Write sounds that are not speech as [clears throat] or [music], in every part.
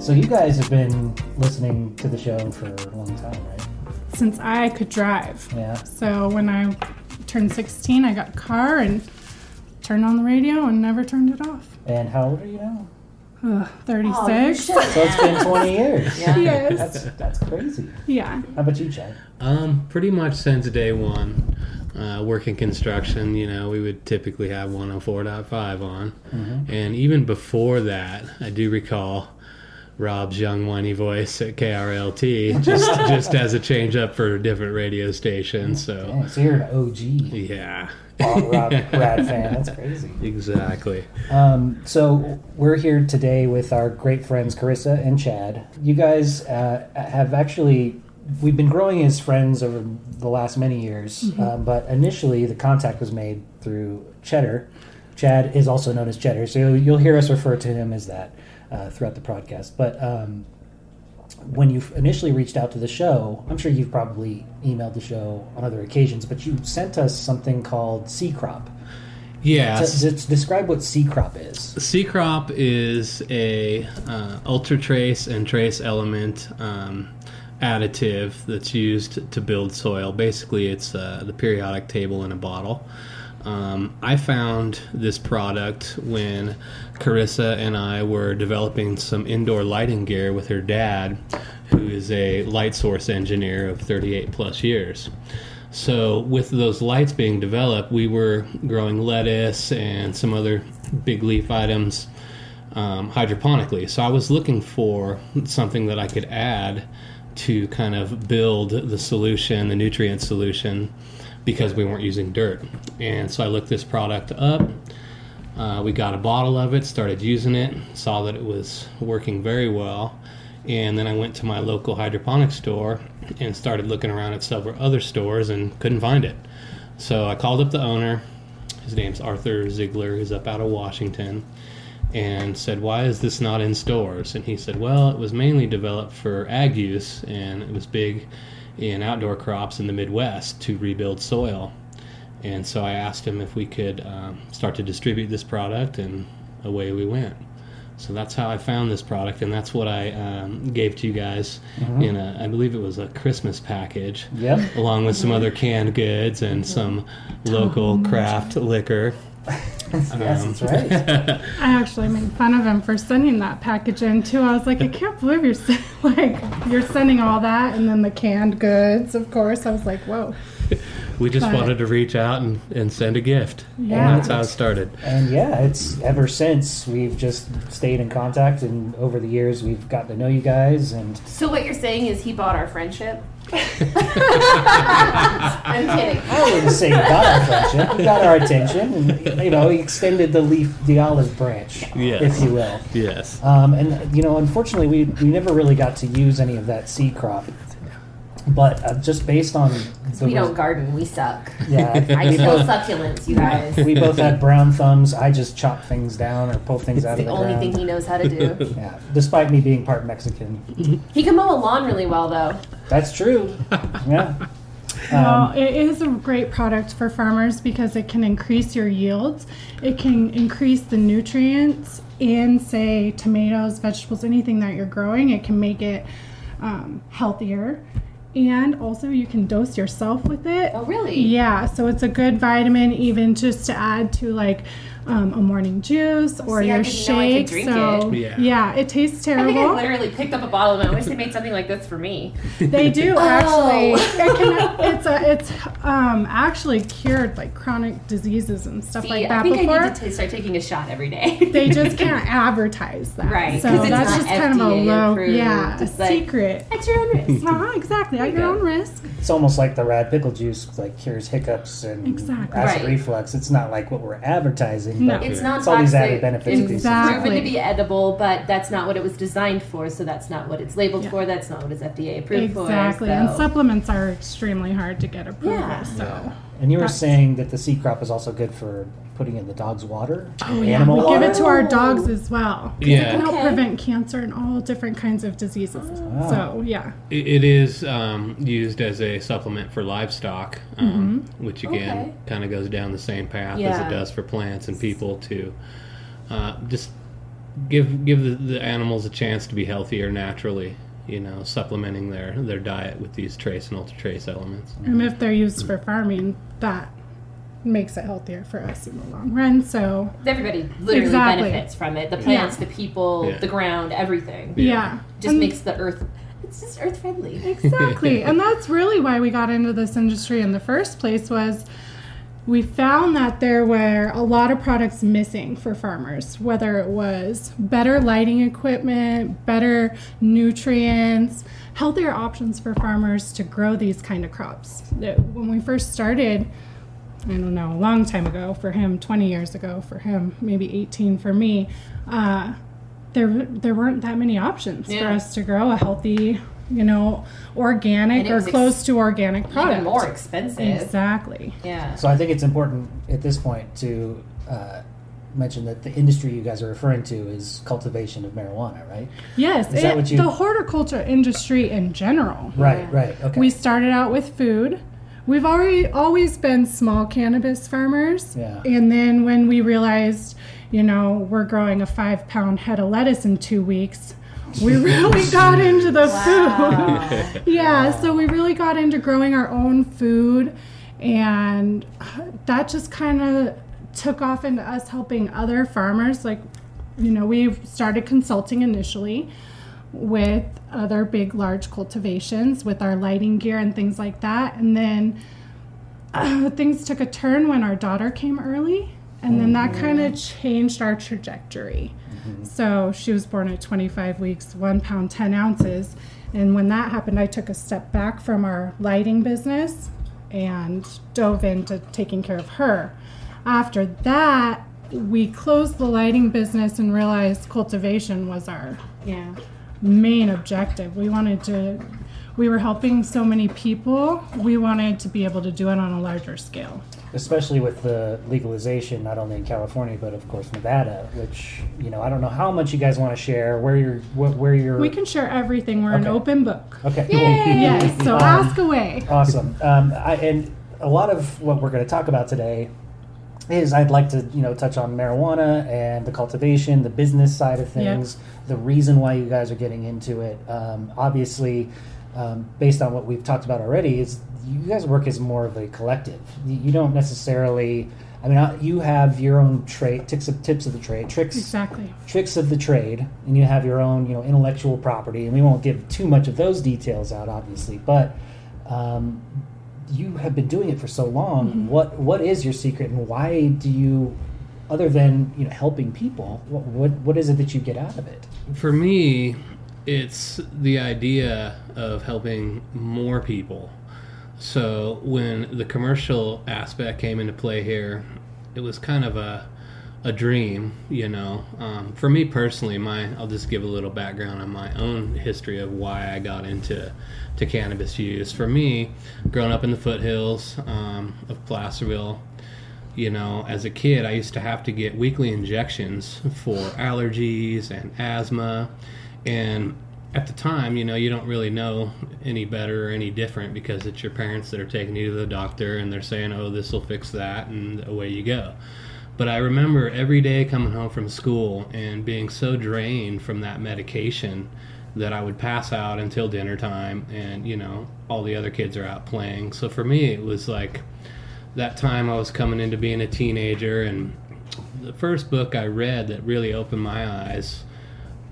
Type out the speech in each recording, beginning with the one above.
So you guys have been listening to the show for a long time, right? Since I could drive. Yeah. So when I turned 16, I got a car and turned on the radio and never turned it off. And how old are you now? Ugh, Oh, 36. So it's been 20 years. [laughs] Yeah. yes. That's that's crazy. Yeah. How about you, Chad? Um, pretty much since day one. Uh, working construction, you know, we would typically have 104.5 on. And even before that, I do recall Rob's young, whiny voice at KRLT, just, [laughs] just as a change up for a different radio station. So, Dang, so you're an OG yeah, Bob Rob Rad [laughs] fan. That's crazy. exactly. Um, so we're here today with our great friends Carissa and Chad. You guys uh, have actually we've been growing as friends over the last many years, um, but initially the contact was made through Cheddar. Chad is also known as Cheddar, so you'll hear us refer to him as that uh, throughout the podcast. But um, when you initially reached out to the show, I'm sure you've probably emailed the show on other occasions, but you sent us something called Sea Crop. Yeah, To, to describe what Sea Crop is. Sea Crop is a uh, ultra trace and trace element um, additive that's used to build soil. Basically, it's uh, the periodic table in a bottle. Um, I found this product when Carissa and I were developing some indoor lighting gear with her dad, who is a light source engineer of 38 plus years. So, with those lights being developed, we were growing lettuce and some other big leaf items um, hydroponically. So, I was looking for something that I could add to kind of build the solution, the nutrient solution, because we weren't using dirt. And so, I looked this product up. Uh, we got a bottle of it, started using it, saw that it was working very well. And then I went to my local hydroponic store and started looking around at several other stores and couldn't find it. So I called up the owner. His name's Arthur Ziegler. He's up out of Washington. And said, Why is this not in stores? And he said, Well, it was mainly developed for ag use and it was big in outdoor crops in the Midwest to rebuild soil. And so I asked him if we could um, start to distribute this product, and away we went. So that's how I found this product, and that's what I um, gave to you guys in a, I believe it was a Christmas package, Yep. along with some other canned goods and some local craft liquor. Yes, that's um, right. [laughs] I actually made fun of him for sending that package in too. I was like, I can't believe you're sen- [laughs] like you're sending all that and then the canned goods, of course. I was like, whoa. We just But- wanted to reach out and, and send a gift. Yeah. And that's how it started. And yeah, it's ever since we've just stayed in contact, and over the years we've gotten to know you guys. And So what you're saying is he bought our friendship? I'm kidding. I wouldn't say our friendship, he got our attention, and you know, he extended the leaf, the olive branch, Yes. if you will. Yes. Um, and you know, unfortunately, we we never really got to use any of that Sea Crop. But uh, just based on the We don't garden. We suck. yeah, I [laughs] we kill both, succulents, you guys. we both had brown thumbs. I just chop things down or pull things out It's of the the only ground. thing he knows how to do. [laughs] Yeah, despite me being part Mexican, He can mow a lawn really well, though. that's true. [laughs] Yeah. Well, Um, it is a great product for farmers because it can increase your yields. It can increase the nutrients in, say, tomatoes, vegetables, anything that you're growing. It can make it um, healthier. And also, you can dose yourself with it. Oh, really? Yeah, so it's a good vitamin, even just to add to like um, a morning juice or See, I your didn't I could shake. drink so it. yeah. it tastes terrible. I think I literally picked up a bottle of it. I wish they made something like this for me. [laughs] They do Oh. actually. It can, it's a, it's um, actually cured like chronic diseases and stuff See, like I that think before. I need to t- start taking a shot every day. they [laughs] just can't advertise that, Right, So 'cause it's that's not just kind of a low, approved. yeah, a like- secret. At your own risk. [laughs] Uh-huh, exactly, at your go. own risk. it's almost like the rad pickle juice like cures hiccups and Exactly. acid Right. reflux. It's not like what we're advertising. No. It's not It's all these added benefits It's Exactly. proven to be edible, but that's not what it was designed for. So that's not what it's labeled Yeah. for. That's not what it's FDA approved for. Exactly, for. and supplements are extremely hard to get approved. Yeah. So And you were That's- saying that the Sea Crop is also good for putting in the dog's water, Oh, yeah. animal we water. give it to our dogs as well. 'Cause It can help Okay. prevent cancer and all different kinds of diseases. Wow. So yeah, It, it is um, used as a supplement for livestock, um, which again Okay. kind of goes down the same path as it does for plants and people to uh, just give give the, the animals a chance to be healthier naturally. You know, supplementing their their diet with these trace and ultra trace elements. And if they're used for farming, that makes it healthier for us in the long run. So Everybody literally Exactly. benefits from it. The plants, Yeah. the people, Yeah. the ground, everything. yeah, Just And- makes the earth. It's just earth friendly. exactly and that's really why we got into this industry in the first place was we found that there were a lot of products missing for farmers whether it was better lighting equipment better nutrients healthier options for farmers to grow these kind of crops. When we first started I don't know, a long time ago for him, 20 years ago for him, maybe 18 for me, uh, there there weren't that many options for us to grow a healthy, you know, organic or was ex- close to organic product. Even more expensive. Exactly. Yeah. So I think it's important at this point to uh, mention that the industry you guys are referring to is cultivation of marijuana, right? Yes, Is that what you- the horticulture industry in general. Right, right. Okay. We started out with food. We've already always been small cannabis farmers. Yeah. And then when we realized, you know, we're growing a five pound head of lettuce in two weeks, [laughs] we really got into the food. [laughs] yeah, so we really got into growing our own food, and that just kind of took off into us helping other farmers. Like, you know, we started consulting initially with other big, large cultivations with our lighting gear and things like that, and then uh, things took a turn when our daughter came early, and then that oh. kind of changed our trajectory. Mm-hmm. So she was born at 25 weeks, one pound, 10 ounces. And when that happened, I took a step back from our lighting business and dove into taking care of her. After that, we closed the lighting business and realized cultivation was our yeah. main objective. We wanted to, we were helping so many people, we wanted to be able to do it on a larger scale. Especially with the legalization, not only in California but of course Nevada, which you know I don't know how much you guys want to share. Where you're, wh- where you're. We can share everything. We're an open book. Okay. Yay! [laughs] Yes, so Um, ask away. Awesome. Um, I, and a lot of what we're going to talk about today is I'd like to you know touch on marijuana and the cultivation, the business side of things, the reason why you guys are getting into it. Um, obviously, um, based on what we've talked about already, is you guys work as more of a collective. You, you don't necessarily. I mean, uh, you have your own trade, tips of, tips of the trade, tricks Exactly. tricks of the trade, and you have your own, you know, intellectual property, and we won't give too much of those details out, obviously. But um, you have been doing it for so long. What what is your secret, and why do you, other than you know helping people, what what, what is it that you get out of it? For me, it's the idea of helping more people. So when the commercial aspect came into play here, it was kind of a a dream, you know. Um, for me personally, my I'll just give a little background on my own history of why I got into to cannabis use. For me, growing up in the foothills um, of Placerville, you know, as a kid, I used to have to get weekly injections for allergies and asthma. And at the time, you know, you don't really know any better or any different because it's your parents that are taking you to the doctor and they're saying, oh, this will fix that, and away you go. But I remember every day coming home from school and being so drained from that medication that I would pass out until dinner time, and you know, all the other kids are out playing. So for me, it was like that time I was coming into being a teenager, and the first book I read that really opened my eyes.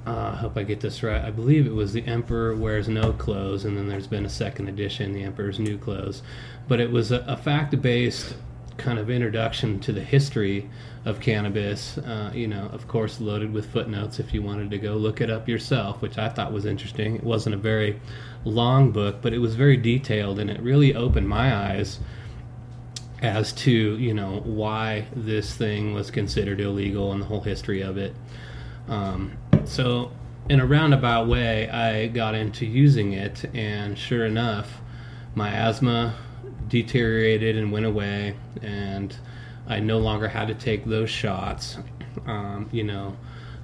Uh, I hope I get this right. I believe it was The Emperor Wears No Clothes, and then there's been a second edition, The Emperor's New Clothes. But it was a, a fact based kind of introduction to the history of cannabis. Uh, you know, of course, loaded with footnotes if you wanted to go look it up yourself, which I thought was interesting. It wasn't a very long book, but it was very detailed, and it really opened my eyes as to you know why this thing was considered illegal and the whole history of it. Um, so, in a roundabout way, I got into using it, and sure enough, my asthma deteriorated and went away, and I no longer had to take those shots. Um, you know,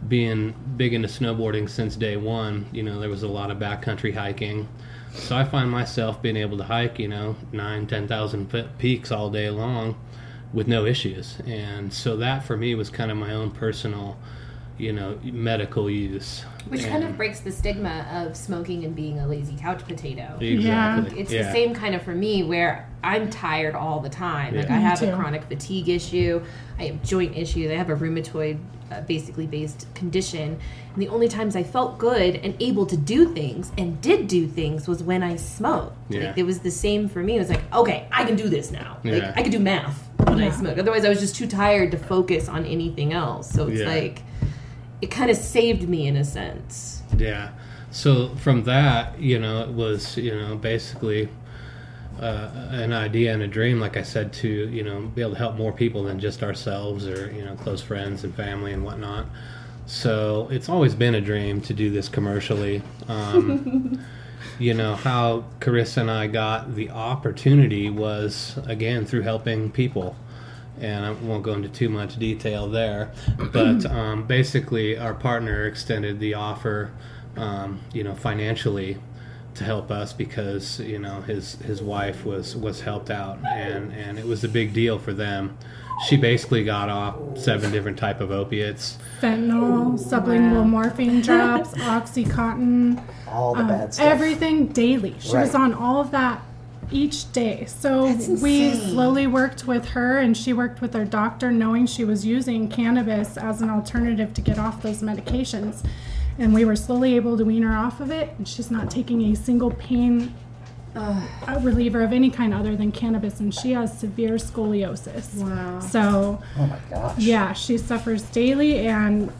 being big into snowboarding since day one, you know, there was a lot of backcountry hiking. So I find myself being able to hike, you know, nine, ten thousand foot peaks all day long with no issues. And so that for me was kind of my own personal you know, medical use. Which kind of breaks the stigma of smoking and being a lazy couch potato. exactly. It's yeah. the same kind of for me where I'm tired all the time. Like I have a chronic fatigue issue, I have joint issues, I have a rheumatoid uh, basically based condition. And the only times I felt good and able to do things and did do things was when I smoked. Yeah. Like it was the same for me. It was like, okay, I can do this now. Yeah. Like I could do math when I smoke. Otherwise I was just too tired to focus on anything else. So it's Yeah. like it kind of saved me in a sense. Yeah. So from that, you know, it was, you know, basically uh, an idea and a dream, like I said, to, you know, be able to help more people than just ourselves or, you know, close friends and family and whatnot. So it's always been a dream to do this commercially. Um, [laughs] you know, how Carissa and I got the opportunity was, again, through helping people and I won't go into too much detail there. But [clears throat] um, basically, our partner extended the offer, um, you know, financially to help us because you know his his wife was was helped out, and and it was a big deal for them. She basically got off seven different type of opiates. Fentanyl, sublingual Wow. morphine [laughs] drops, Oxycontin, All the um, bad stuff. everything daily. She was on all of that each day. So we slowly worked with her, and she worked with her doctor, knowing she was using cannabis as an alternative to get off those medications. And we were slowly able to wean her off of it, and she's not taking a single pain uh, reliever of any kind other than cannabis, and she has severe scoliosis. Wow. So Oh my gosh. yeah, she suffers daily, and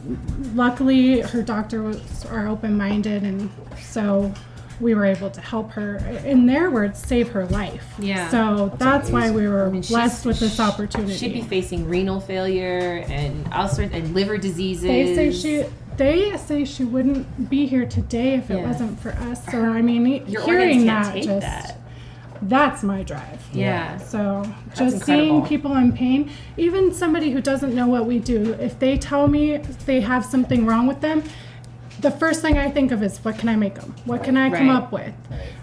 luckily her doctors are open minded, and so we were able to help her. In their words, save her life. Yeah. So that's, why we were I mean, blessed with this opportunity. She'd be facing renal failure and all sorts and liver diseases. they say she. They say she wouldn't be here today if it Yeah. wasn't for us. So uh-huh. I mean, Your hearing can't that take just that. that's my drive. Yeah. So That's just seeing people in pain, even somebody who doesn't know what we do, if they tell me they have something wrong with them, the first thing I think of is what can I make them? What can I come Right. up with?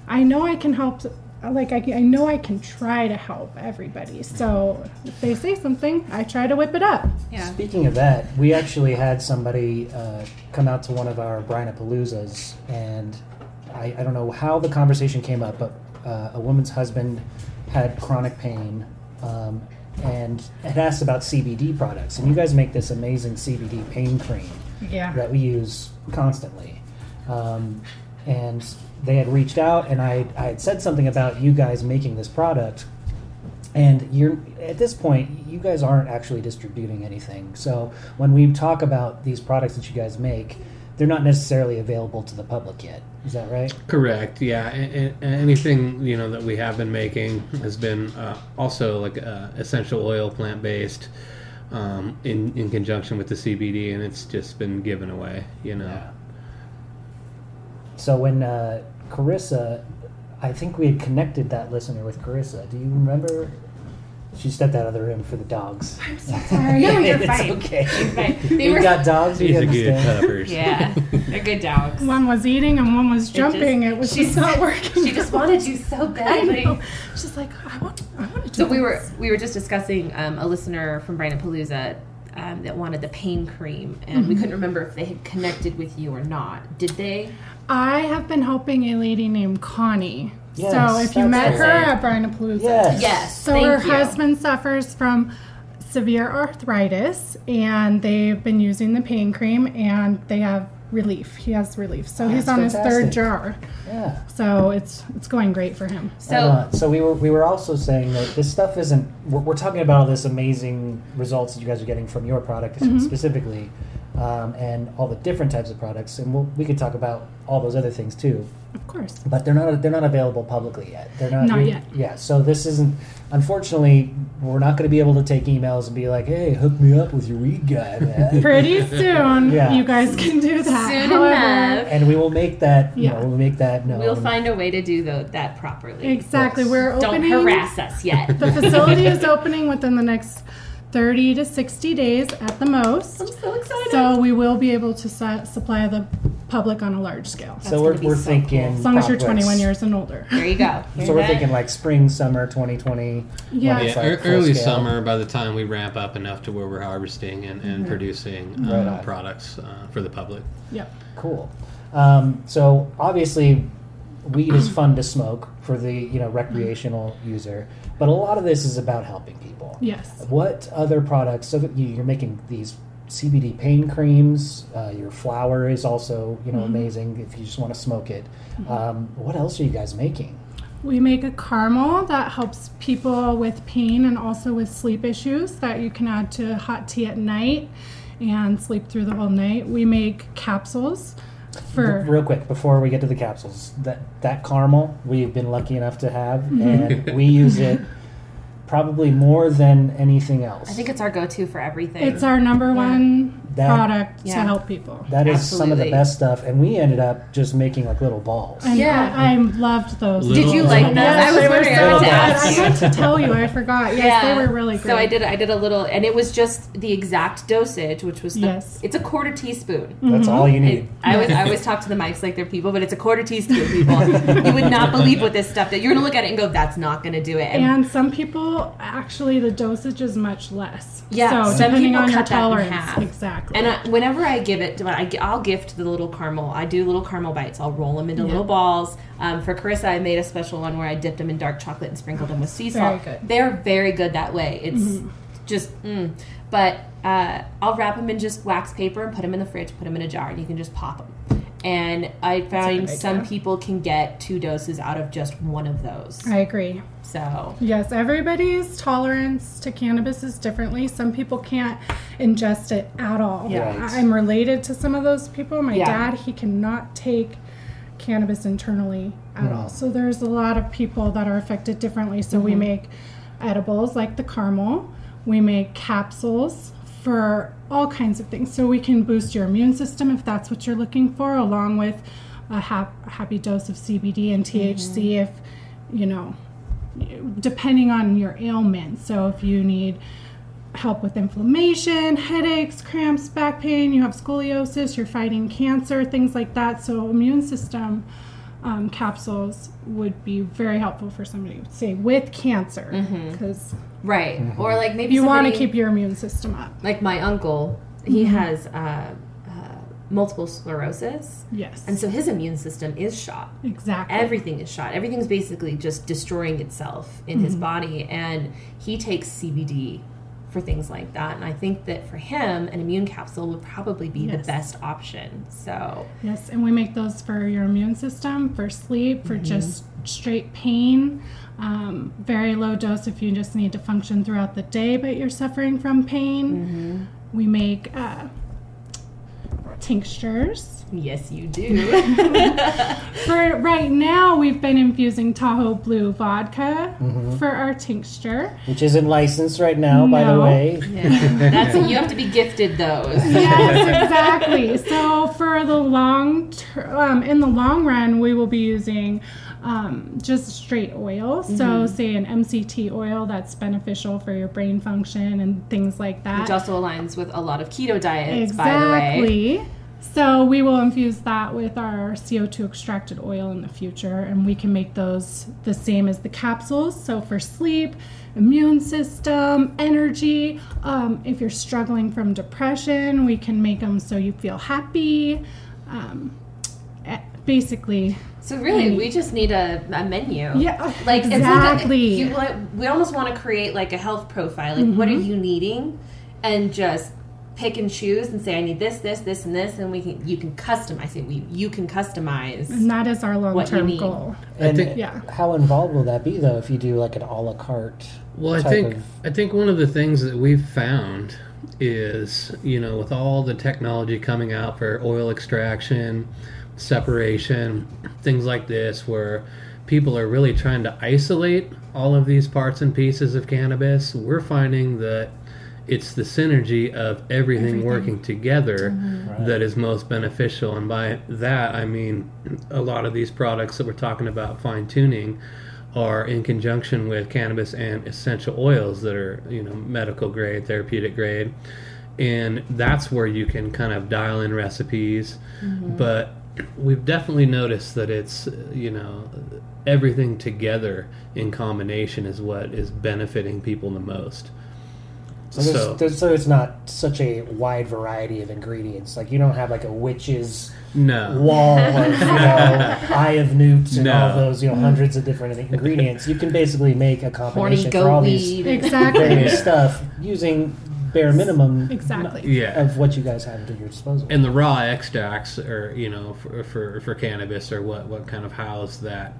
I know I can help. Like I, I know I can try to help everybody. So if they say something, I try to whip it up. Yeah. Speaking of that, we actually had somebody uh, come out to one of our Brinapaloozas, and I, I don't know how the conversation came up, but uh, a woman's husband had chronic pain um, and had asked about CBD products. And you guys make this amazing CBD pain cream Yeah. that we use constantly. Um, and they had reached out, and I, I had said something about you guys making this product. And you're at this point, you guys aren't actually distributing anything. So when we talk about these products that you guys make, they're not necessarily available to the public yet. Is that right? Correct. Yeah. And, and anything you know that we have been making has been uh, also like uh, essential oil, plant based, um, in in conjunction with the CBD, and it's just been given away. You know. So when uh, Carissa, I think we had connected that listener with Carissa. Do you remember? She stepped out of the room for the dogs. [laughs] I'm so sorry. No, you're it's fine. okay. Right. They [laughs] You were, got dogs. He's You a good puppers. yeah, they're good dogs. [laughs] One was eating and one was jumping. just- it was she's- just not working. She just wanted you so I badly. know. She's like, I want, I want to. Do So we were we were just discussing um, a listener from Brian Palooza um, that wanted the pain cream, and we couldn't remember if they had connected with you or not. Did they? I have been helping a lady named Connie. So if you met her at Brian Palooza, Yes. Yes. So thank her you. husband suffers from severe arthritis, and they've been using the pain cream, and they have relief. He has relief, so he's That's on his third jar. Yeah. So it's it's going great for him. So Uh, so we were we were also saying that this stuff isn't. We're, we're talking about all this amazing results that you guys are getting from your product Mm-hmm. specifically, um, and all the different types of products, and we'll, we could talk about all those other things too. Of course. But they're not they're not available publicly yet. They're not Not yet. Yeah. So this isn't. Unfortunately, we're not going to be able to take emails and be like, "Hey, hook me up with your weed guy, man." [laughs] Pretty soon, Yeah. you guys can do that. soon However, enough, and we will make that. You Yeah. know, we'll make that known. we'll find a way to do tho- that properly. Exactly. Yes. We're Don't opening. harass us yet. The facility is opening within the next 30 to 60 days at the most. I'm so excited. So we will be able to su- supply the public on a large scale. so That's we're, be we're so thinking. cool. As long as you're 21 years and older. There you go. [laughs] So we're thinking like spring, summer 2020. Yeah. Yeah, like ear- early scale. summer. By the time we ramp up enough to where we're harvesting and, and producing uh, Right products uh, for the public. Yep. Cool. Um, so obviously, weed is fun to smoke for the you know recreational user, but a lot of this is about helping people. Yes. What other products? So that you're making these CBD pain creams. Uh, your flour is also you know Mm-hmm. amazing if you just want to smoke it. Um, what else are you guys making? We make a caramel that helps people with pain and also with sleep issues that you can add to hot tea at night and sleep through the whole night. We make capsules for Real quick before we get to the capsules, that that caramel we've been lucky enough to have, Mm-hmm. and we use it [laughs] probably more than anything else. I think it's our go-to for everything. it's our number one That- product to help people. That is some of the best stuff, and we ended up just making like little balls. And Yeah. I, I loved those. Did you like little those? Yes, I was they wondering. so I meant to ask I you. meant to tell you. I forgot. Yes, they were really great. So I did I did a little, and it was just the exact dosage, which was the, Yes. it's a quarter teaspoon. That's all you need. I always, I always talk to the mics like they're people, but it's a quarter teaspoon, people. you would not believe what this stuff that you're gonna look at it and go, "That's not gonna do it." And, And some people actually the dosage is much less. Yeah, so depending on your cut that in tolerance, half. exactly. and I, whenever I give it, I, I'll gift the little caramel. I do little caramel bites. I'll roll them into Yeah. little balls. Um, for Carissa, I made a special one where I dipped them in dark chocolate and sprinkled them with sea Very salt. Mm-hmm. They're very good that way. It's just, mm. but uh, I'll wrap them in just wax paper and put them in the fridge. Put them in a jar, and you can just pop them. And I find some people can get two doses out of just one of those. I agree. So Yes, everybody's tolerance to cannabis is differently. Some people can't ingest it at all. Yeah. Right. I'm related to some of those people. My Yeah. dad, he cannot take cannabis internally at Hmm. all. So there's a lot of people that are affected differently. So Mm-hmm. we make edibles like the caramel. We make capsules for all kinds of things. So we can boost your immune system if that's what you're looking for, along with a, hap- happy dose of CBD and THC mm-hmm. if, you know, depending on your ailment. So if you need help with inflammation, headaches, cramps, back pain, you have scoliosis, you're fighting cancer, things like that. So immune system um, capsules would be very helpful for somebody, say with cancer, because right, or like maybe you want to keep your immune system up. like my uncle. He has uh, uh, multiple sclerosis, Yes, and so his immune system is shot. exactly. Everything is shot. Everything's basically just destroying itself in his body, and he takes CBD for things like that. And I think that for him, an immune capsule would probably be the best option. So Yes, and we make those for your immune system, for sleep, for Mm-hmm. just straight pain. Um, very low dose if you just need to function throughout the day, but you're suffering from pain. Mm-hmm. We make uh, tinctures. Yes, you do. [laughs] For right now, we've been infusing Tahoe Blue vodka Mm-hmm. for our tincture. Which isn't licensed right now, by the way. yeah. That's you have to be gifted those. [laughs] yes, exactly. So for the long ter- um, in the long run, we will be using um, just straight oil. So Mm-hmm. say an MCT oil that's beneficial for your brain function and things like that. Which also aligns with a lot of keto diets, by the way. Exactly. So we will infuse that with our CO2 extracted oil in the future, and we can make those the same as the capsules. So for sleep, immune system, energy. Um, if you're struggling from depression, we can make them so you feel happy. Um, eh, basically, So really, we just need a, a menu. yeah, like exactly. Like a, you, we almost want to create like a health profile. Like, what are Mm-hmm. you needing, and just pick and choose and say, I need this, this, this, and this, and we can you can customize it. We you can customize. and that is our long term goal. And think- Yeah. how involved will that be though if you do like an a la carte? Well, I think of- I think one of the things that we've found is you know with all the technology coming out for oil extraction, separation, things like this, where people are really trying to isolate all of these parts and pieces of cannabis. We're finding that it's the synergy of everything, working together mm-hmm. that is most beneficial. And by that, I mean a lot of these products that we're talking about fine tuning are in conjunction with cannabis and essential oils that are, you know, medical grade, therapeutic grade. And that's where you can kind of dial in recipes. Mm-hmm. But we've definitely noticed that it's you know everything together in combination is what is benefiting people the most. So, there's, So- there's, so it's not such a wide variety of ingredients. Like you don't have like a witch's No, wall of you [laughs] know eye of newts and all those you know hundreds of different ingredients. You can basically make a Horny combination for goat all these weed. Exactly. various Yeah. stuff using bare minimum Exactly. yeah. of what you guys have at your disposal. and the raw extracts or you know for, for for cannabis or what what kind of house that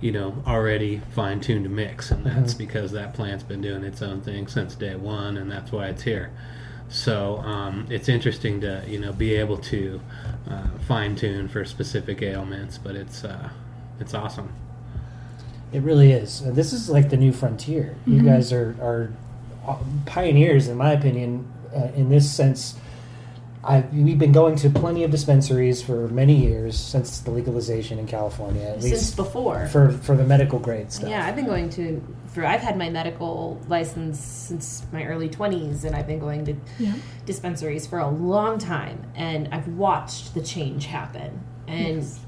you know already fine tuned to mix and that's because that plant's been doing its own thing since day one and that's why it's here so um, it's interesting to you know be able to uh, fine tune for specific ailments but it's uh, it's awesome It really is. And this is like the new frontier. You guys are, are uh, pioneers, in my opinion, uh, in this sense. I, we've been going to plenty of dispensaries for many years since the legalization in California, at Since least before. for, for the medical grade stuff. Yeah, I've been going to for I've had my medical license since my early 20s and I've been going to Yeah. dispensaries for a long time and I've watched the change happen and Yes.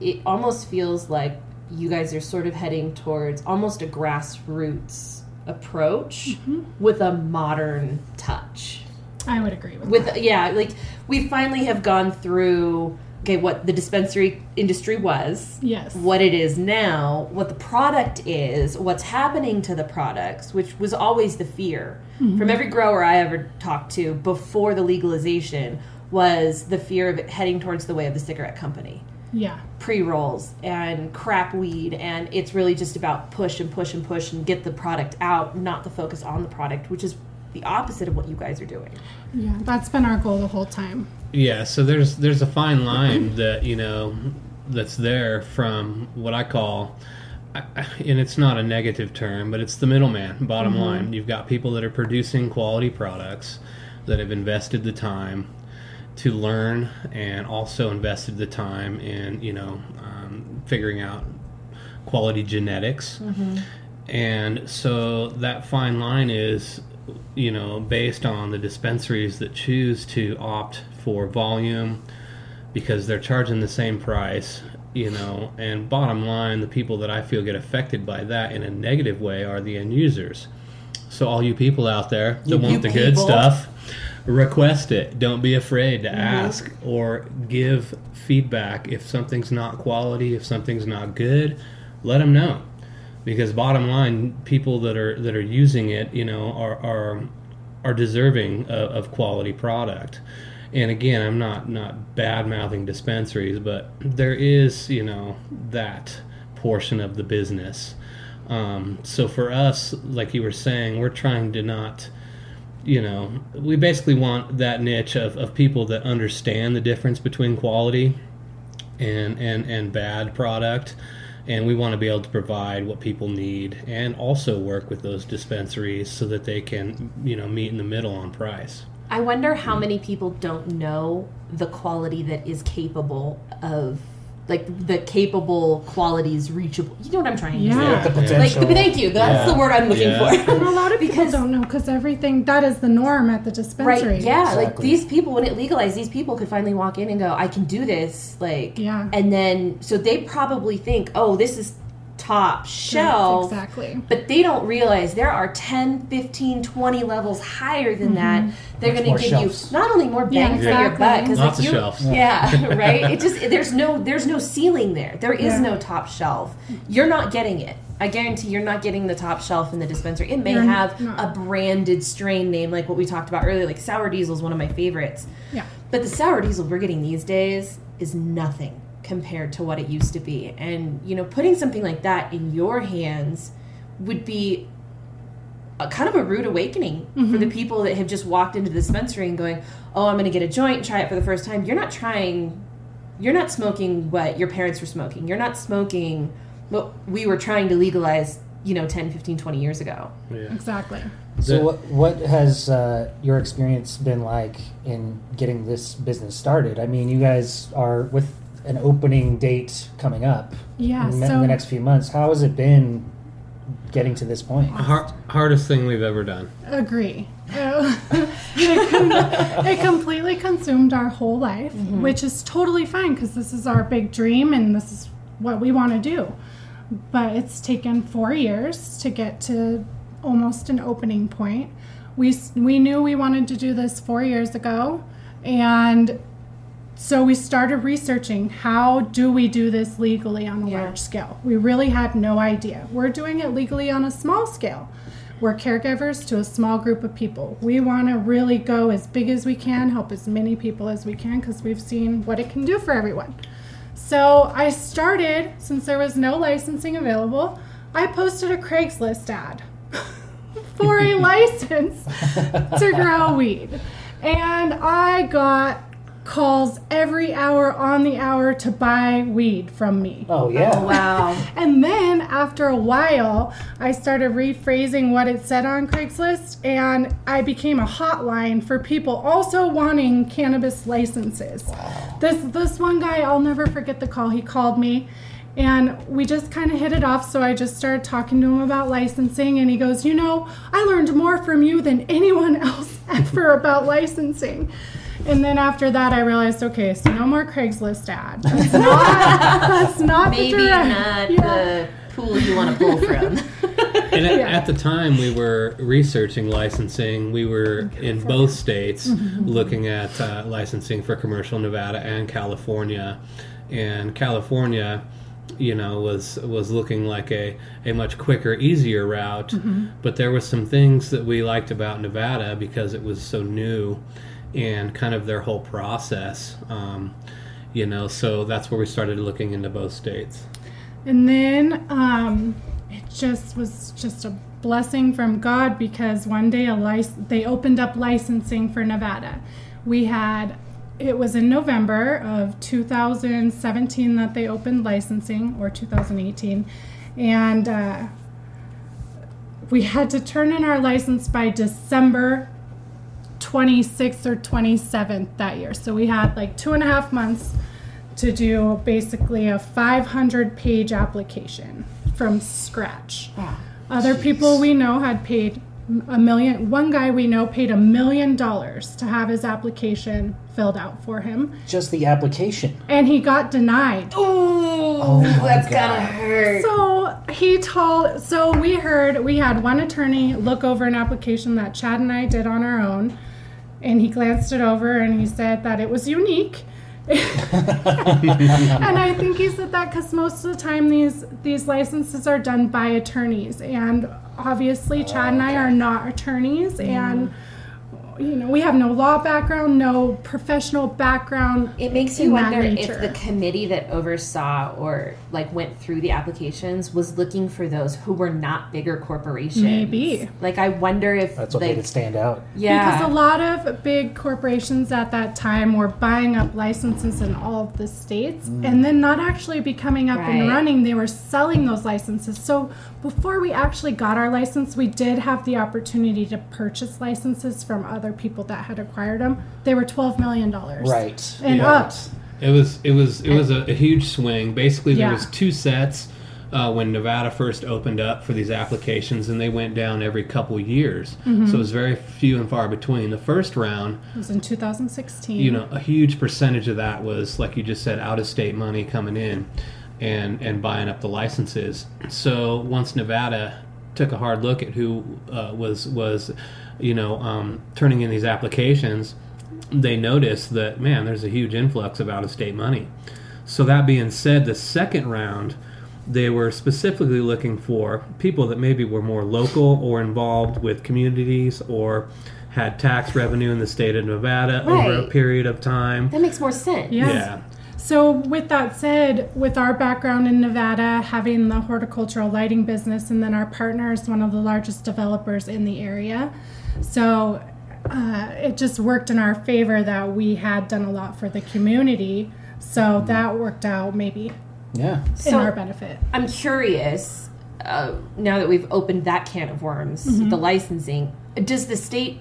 it almost feels like you guys are sort of heading towards almost a grassroots approach Mm-hmm. with a modern touch I would agree with, with that. yeah like we finally have gone through okay what the dispensary industry was Yes. what it is now, what the product is, what's happening to the products, which was always the fear from mm-hmm. every grower I ever talked to before the legalization was the fear of it heading towards the way of the cigarette company. Yeah. Pre rolls and crap weed, and it's really just about push and push and push and get the product out, not the focus on the product, which is the opposite of what you guys are doing. Yeah. That's been our goal the whole time. Yeah, so there's there's a fine line [laughs] that you know that's there from what I call, I- I- and it's not a negative term, but it's the middleman. Bottom line, you've got people that are producing quality products that have invested the time to learn and also invested the time in you know um, figuring out quality genetics and so that fine line is you know based on the dispensaries that choose to opt for volume because they're charging the same price you know and bottom line the people that i feel get affected by that in a negative way are the end users. So all you people out there that You- want the good stuff request it. Don't be afraid to mm-hmm. ask or give feedback. If something's not quality if something's not good let them know because bottom line people that are that are using it you know are are are deserving of, of quality product. And again i'm not not bad mouthing dispensaries but there is you know that portion of the business. Um, so for us like you were saying we're trying to not you know we basically want that niche of, of people that understand the difference between quality and and and bad product and we want to be able to provide what people need and also work with those dispensaries so that they can you know meet in the middle on price. I wonder how many people don't know the quality that is capable of, like the capable qualities reachable. You know what I'm trying to Yeah. say? the Yeah. Like, potential. thank you. That's Yeah. the word I'm looking Yeah. for. [laughs] And a lot of people Because- don't know because everything that is the norm at the dispensary. Right? Yeah. Like these people, when it legalized, these people could finally walk in and go, "I can do this." Like, Yeah. And then, so they probably think, "Oh, this is top shelf." Exactly. But they don't realize there are 10, 15, 20 levels higher than that. Mm-hmm. They're going to give shelves. you not only more Yeah, bang for your buck because Lots like you, shelves. yeah, [laughs] right. It just there's no there's no ceiling there. There is Yeah. no top shelf. You're not getting it. I guarantee you're not getting the top shelf in the dispensary. It may You're have not. a branded strain name like what we talked about earlier. Like sour diesel is one of my favorites. Yeah. But the sour diesel we're getting these days is nothing compared to what it used to be. And, you know, putting something like that in your hands would be a kind of a rude awakening for the people that have just walked into the dispensary and going, "Oh, I'm going to get a joint try it for the first time." You're not trying you're not smoking what your parents were smoking. You're not smoking what we were trying to legalize, you know, 10, 15, 20 years ago. yeah Exactly. So what what has uh, your experience been like in getting this business started? I mean, you guys are with an opening date coming up Yeah. in, the- so in the next few months. How has it been getting to this point? Har- hardest thing we've ever done agree. [laughs] it, com- it completely consumed our whole life, mm-hmm. which is totally fine because this is our big dream and this is what we want to do. But it's taken four years to get to almost an opening point. We, we knew we wanted to do this four years ago, and so we started researching how do we do this legally on a Yeah. large scale. We really had no idea. We're doing it legally on a small scale. We're caregivers to a small group of people. We want to really go as big as we can, help as many people as we can because we've seen what it can do for everyone. So I started, since there was no licensing available, I posted a Craigslist ad [laughs] for a [laughs] license to grow weed. And I got calls every hour on the hour to buy weed from me. Oh yeah. Oh, wow. [laughs] And then after a while, I started rephrasing what it said on Craigslist, and I became a hotline for people also wanting cannabis licenses. This this one guy, I'll never forget the call. He called me, and we just kind of hit it off. So I just started talking to him about licensing, and he goes, "You know, I learned more from you than anyone [laughs] else ever about licensing." And then after that, I realized, okay, so no more Craigslist ad. That's [laughs] not, that's not the Maybe direct- not Yeah. the pool you want to pull from. [laughs] And at, Yeah. at the time we were researching licensing, we were in both states [laughs] looking at uh, licensing for commercial Nevada and California. And California, you know, was was looking like a, a much quicker, easier route. But there were some things that we liked about Nevada because it was so new and kind of their whole process. Um, you know, so that's where we started looking into both states. And then um, it just was just a blessing from God because one day a lic- they opened up licensing for Nevada. We had it was in November of 2017 that they opened licensing or 2018, and uh, we had to turn in our license by December 26th or 27th that year. So we had like two and a half months to do basically a 500 page application from scratch. Other people we know had paid a million. One guy we know paid a million dollars to have his application filled out for him, Just the application. and he got denied. Ooh, Oh my that's God. gotta hurt. So he told, so we heard, we had one attorney look over an application that Chad and I did on our own, and he glanced it over and he said that it was unique. [laughs] and I think he said that because most of the time these these licenses are done by attorneys, and obviously Chad and I are not attorneys, and mm-hmm. You know we have no law background, no professional background. It makes you wonder if the committee that oversaw or like went through the applications was looking for those who were not bigger corporations. Maybe. Like I wonder if That's what like, made it stand out. yeah. Because a lot of big corporations at that time were buying up licenses in all of the states mm. and then not actually becoming up and running. They were selling those licenses. So before we actually got our license, we did have the opportunity to purchase licenses from other people that had acquired them. They were $12 million. Right. And Yeah. up. It was it was it was a, a huge swing. Basically, there Yeah. was two sets uh, when Nevada first opened up for these applications, and they went down every couple years. Mm-hmm. So it was very few and far between. The first round, It was in 2016. you know, a huge percentage of that was like you just said, out of state money coming in, and and buying up the licenses. So once Nevada took a hard look at who uh, was was, you know, um, turning in these applications, they notice that man, there's a huge influx of out of state money. So that being said, the second round. They were specifically looking for people that maybe were more local or involved with communities or had tax revenue in the state of Nevada over a period of time. that makes more sense. Yeah. Yeah. So, with that said, with our background in Nevada, having the horticultural lighting business, and then our partner is one of the largest developers in the area. So, uh, it just worked in our favor that we had done a lot for the community. So, that worked out maybe Yeah. in So- our benefit. I'm curious. Uh, now that we've opened that can of worms, Mm-hmm. the licensing, does the state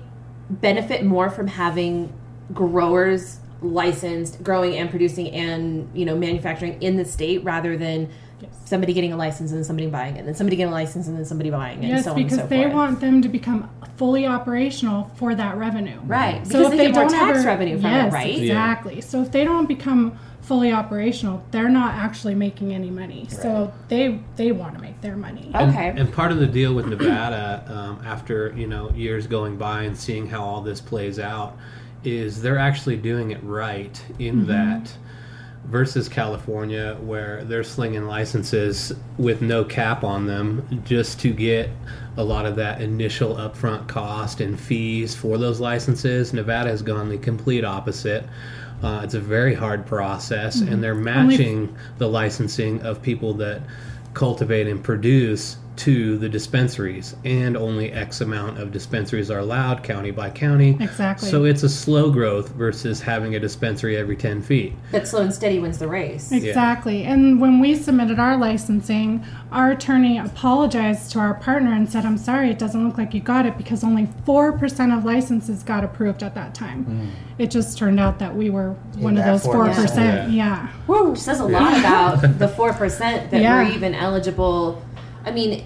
benefit more from having growers licensed, growing and producing and you know manufacturing in the state rather than Yes. somebody getting a license and then somebody buying it, and then somebody getting a license and then somebody buying it, and Yes, so on and because so they forth. want them to become fully operational for that revenue. right So because if they, get don't tax ever- revenue from yes, it, right? Exactly. So if they don't become fully operational, they're not actually making any money. So they they want to make their money. And- Okay. And, part of the deal with Nevada, um, after you know years going by and seeing how all this plays out, is they're actually doing it right in that versus California, where they're slinging licenses with no cap on them just to get a lot of that initial upfront cost and fees for those licenses. Nevada has gone the complete opposite. Uh, it's a very hard process, and they're matching the licensing of people that cultivate and produce to the dispensaries, and only X amount of dispensaries are allowed, county by county. Exactly. So it's a slow growth versus having a dispensary every 10 feet. But slow and steady wins the race. Exactly. And when we submitted our licensing, our attorney apologized to our partner and said, I'm sorry, it doesn't look like you got it because only 4% of licenses got approved at that time. It just turned out that we were one of those 4%. 4%. Yeah. Woo, says a lot about [laughs] the four percent that Yeah. we're even eligible. I mean,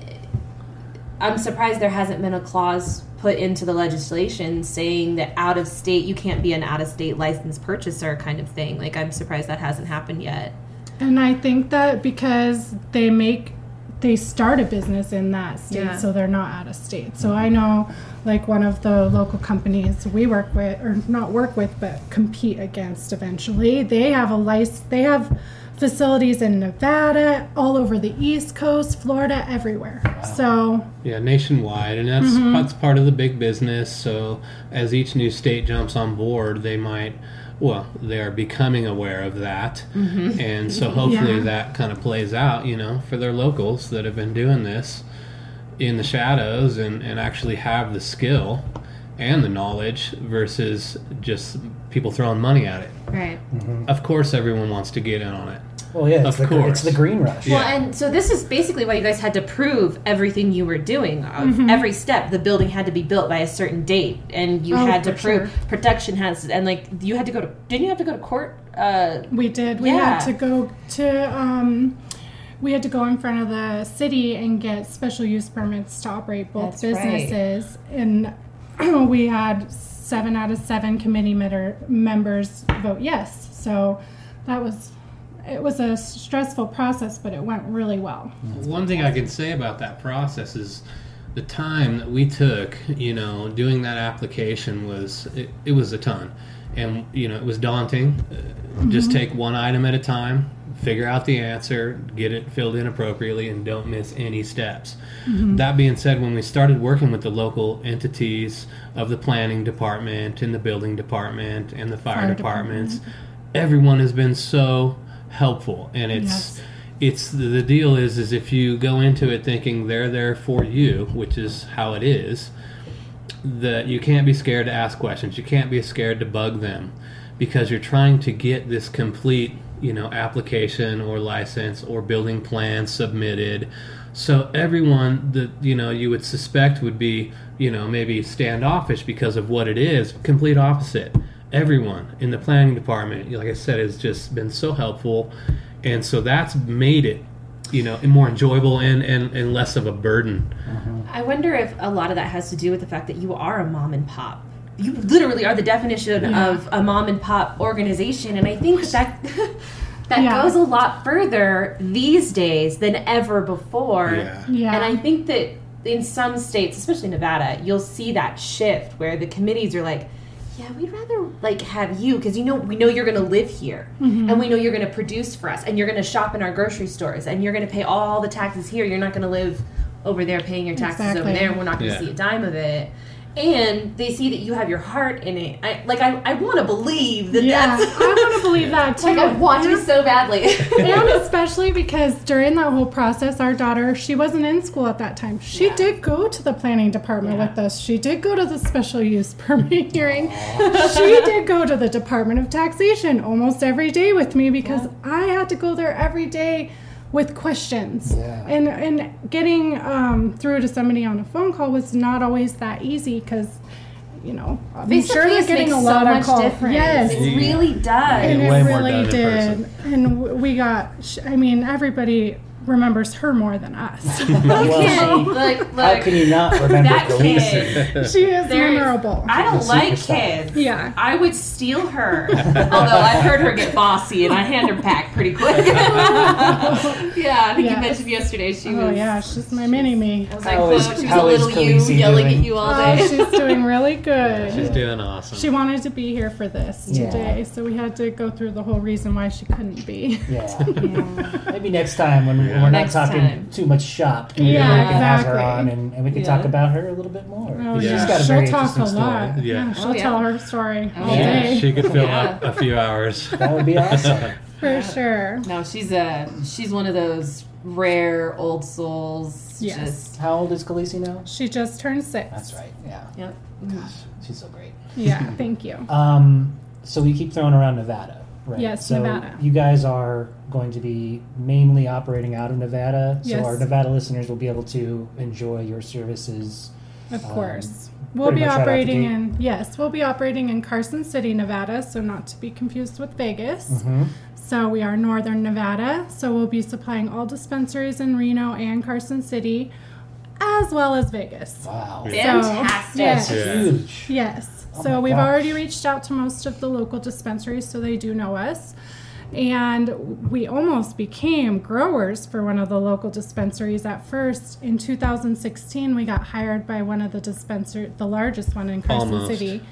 I'm surprised there hasn't been a clause put into the legislation saying that out of state you can't be an out of state licensed purchaser kind of thing. Like I'm surprised that hasn't happened yet. And I think that because they make they start a business in that state, Yeah. so they're not out of state. So I know, like one of the local companies we work with, or not work with, but compete against eventually. They have a license. They have facilities in Nevada, all over the East Coast, Florida, everywhere. So Yeah, nationwide, and that's mm-hmm. that's part of the big business. So as each new state jumps on board, they might, well, they are becoming aware of that, mm-hmm. and so hopefully Yeah. that kind of plays out, you know, for their locals that have been doing this in the shadows and and actually have the skill and the knowledge versus just people throwing money at it. Right. Of course, everyone wants to get in on it. Well, yeah, it's, Of the, course. it's the green rush. Yeah. Well, and so this is basically why you guys had to prove everything you were doing. Mm-hmm. Every step, the building had to be built by a certain date, and you Oh, had to prove sure. production has, and like you had to go to. Didn't you have to go to court? Uh, we did. We Yeah. had to go to. Um, we had to go in front of the city and get special use permits to operate both That's right. businesses, and [clears throat] we had seven out of seven committee member, members vote yes. So that was. It was a stressful process, but it went really well. One thing I can say about that process is the time that we took, you know, doing that application was it, it was a ton, and you know it was daunting. Uh, Just take one item at a time, figure out the answer, get it filled in appropriately, and don't miss any steps. Mm-hmm. That being said, when we started working with the local entities of the planning department and the building department and the fire, Fire departments, everyone has been so helpful, and it's Yes. it's the, the deal is is if you go into it thinking they're there for you which is how it is that you can't be scared to ask questions you can't be scared to bug them because you're trying to get this complete you know application or license or building plan submitted. So everyone that you know you would suspect would be you know maybe standoffish because of what it is complete opposite. Everyone in the planning department like i said has just been so helpful. And so that's made it you know more enjoyable and and, and less of a burden. I wonder if a lot of that has to do with the fact that you are a mom and pop. You literally are the definition Yeah. of a mom and pop organization, and I think that [laughs] that Yeah. goes a lot further these days than ever before. Yeah. Yeah. And I think that in some states, especially Nevada, you'll see that shift where the committees are like, "Yeah, we'd rather like have you because you know we know you're going to live here, mm-hmm. and we know you're going to produce for us, and you're going to shop in our grocery stores, and you're going to pay all the taxes here. You're not going to live over there paying your taxes over there, and we're not going to Yeah. see a dime of it." And they see that you have your heart in it. I like. I, I want to believe that Yeah, that's. I want to [laughs] believe that too. like I want to so badly. and [laughs] especially because during that whole process, our daughter, she wasn't in school at that time. She Yeah. did go to the planning department Yeah. with us. She did go to the special use [laughs] permit hearing. she did go to the Department of Taxation almost every day with me because I had to go there every day with questions. Yeah. And and getting um, through to somebody on a phone call was not always that easy because. You know, I'm Face sure they're getting a lot so of much calls. difference. Yes, it really does. and Yeah, it really did. And we got, I mean, everybody remembers her more than us. [laughs] [laughs] Well, Look, how can you not remember That Khaleesi? kid. she is [laughs] There- memorable. I don't like kids. Yeah. I would steal her. Although I've heard her get bossy and I hand her back pretty quick. yeah, I think you mentioned yesterday she oh was. yeah, she's my mini me. I was like, How whoa, is- she was how a little you yelling doing? at you all Oh, day. she's doing really good. She's doing awesome. She wanted to be here for this Yeah. today, so we had to go through the whole reason why she couldn't be. Yeah. Yeah. Maybe next time when Yeah. we're not Next talking time. too much shop, maybe Yeah, we can have her exactly. on and, and we can Yeah. talk about her a little bit more. Oh, Yeah. She's got a she'll very talk a interesting lot. story. Yeah. Yeah, she'll Oh, yeah. tell her story Oh, all yeah. day she could fill Yeah. up a few hours. [laughs] That would be awesome. [laughs] for sure. No, she's a she's one of those rare old souls. Yes. Just How old is Khaleesi now? She just turned six. That's right. Yeah. yep. Gosh, She's so great. Yeah, thank you. [laughs] Um, so we keep throwing around Nevada, right? Yes, so Nevada. You guys are going to be mainly operating out of Nevada, so Yes. our Nevada listeners will be able to enjoy your services. Of Um, course. We'll be much right operating in yes, we'll be operating in Carson City, Nevada, so not to be confused with Vegas. hmm So we are northern Nevada, so we'll be supplying all dispensaries in Reno and Carson City as well as Vegas. Wow, Yeah. Fantastic. yes. that's huge. Yes. Oh so my we've gosh. already reached out to most of the local dispensaries, so they do know us. And we almost became growers for one of the local dispensaries at first. In 2016, we got hired by one of the dispenser, the largest one in Carson Almost. City.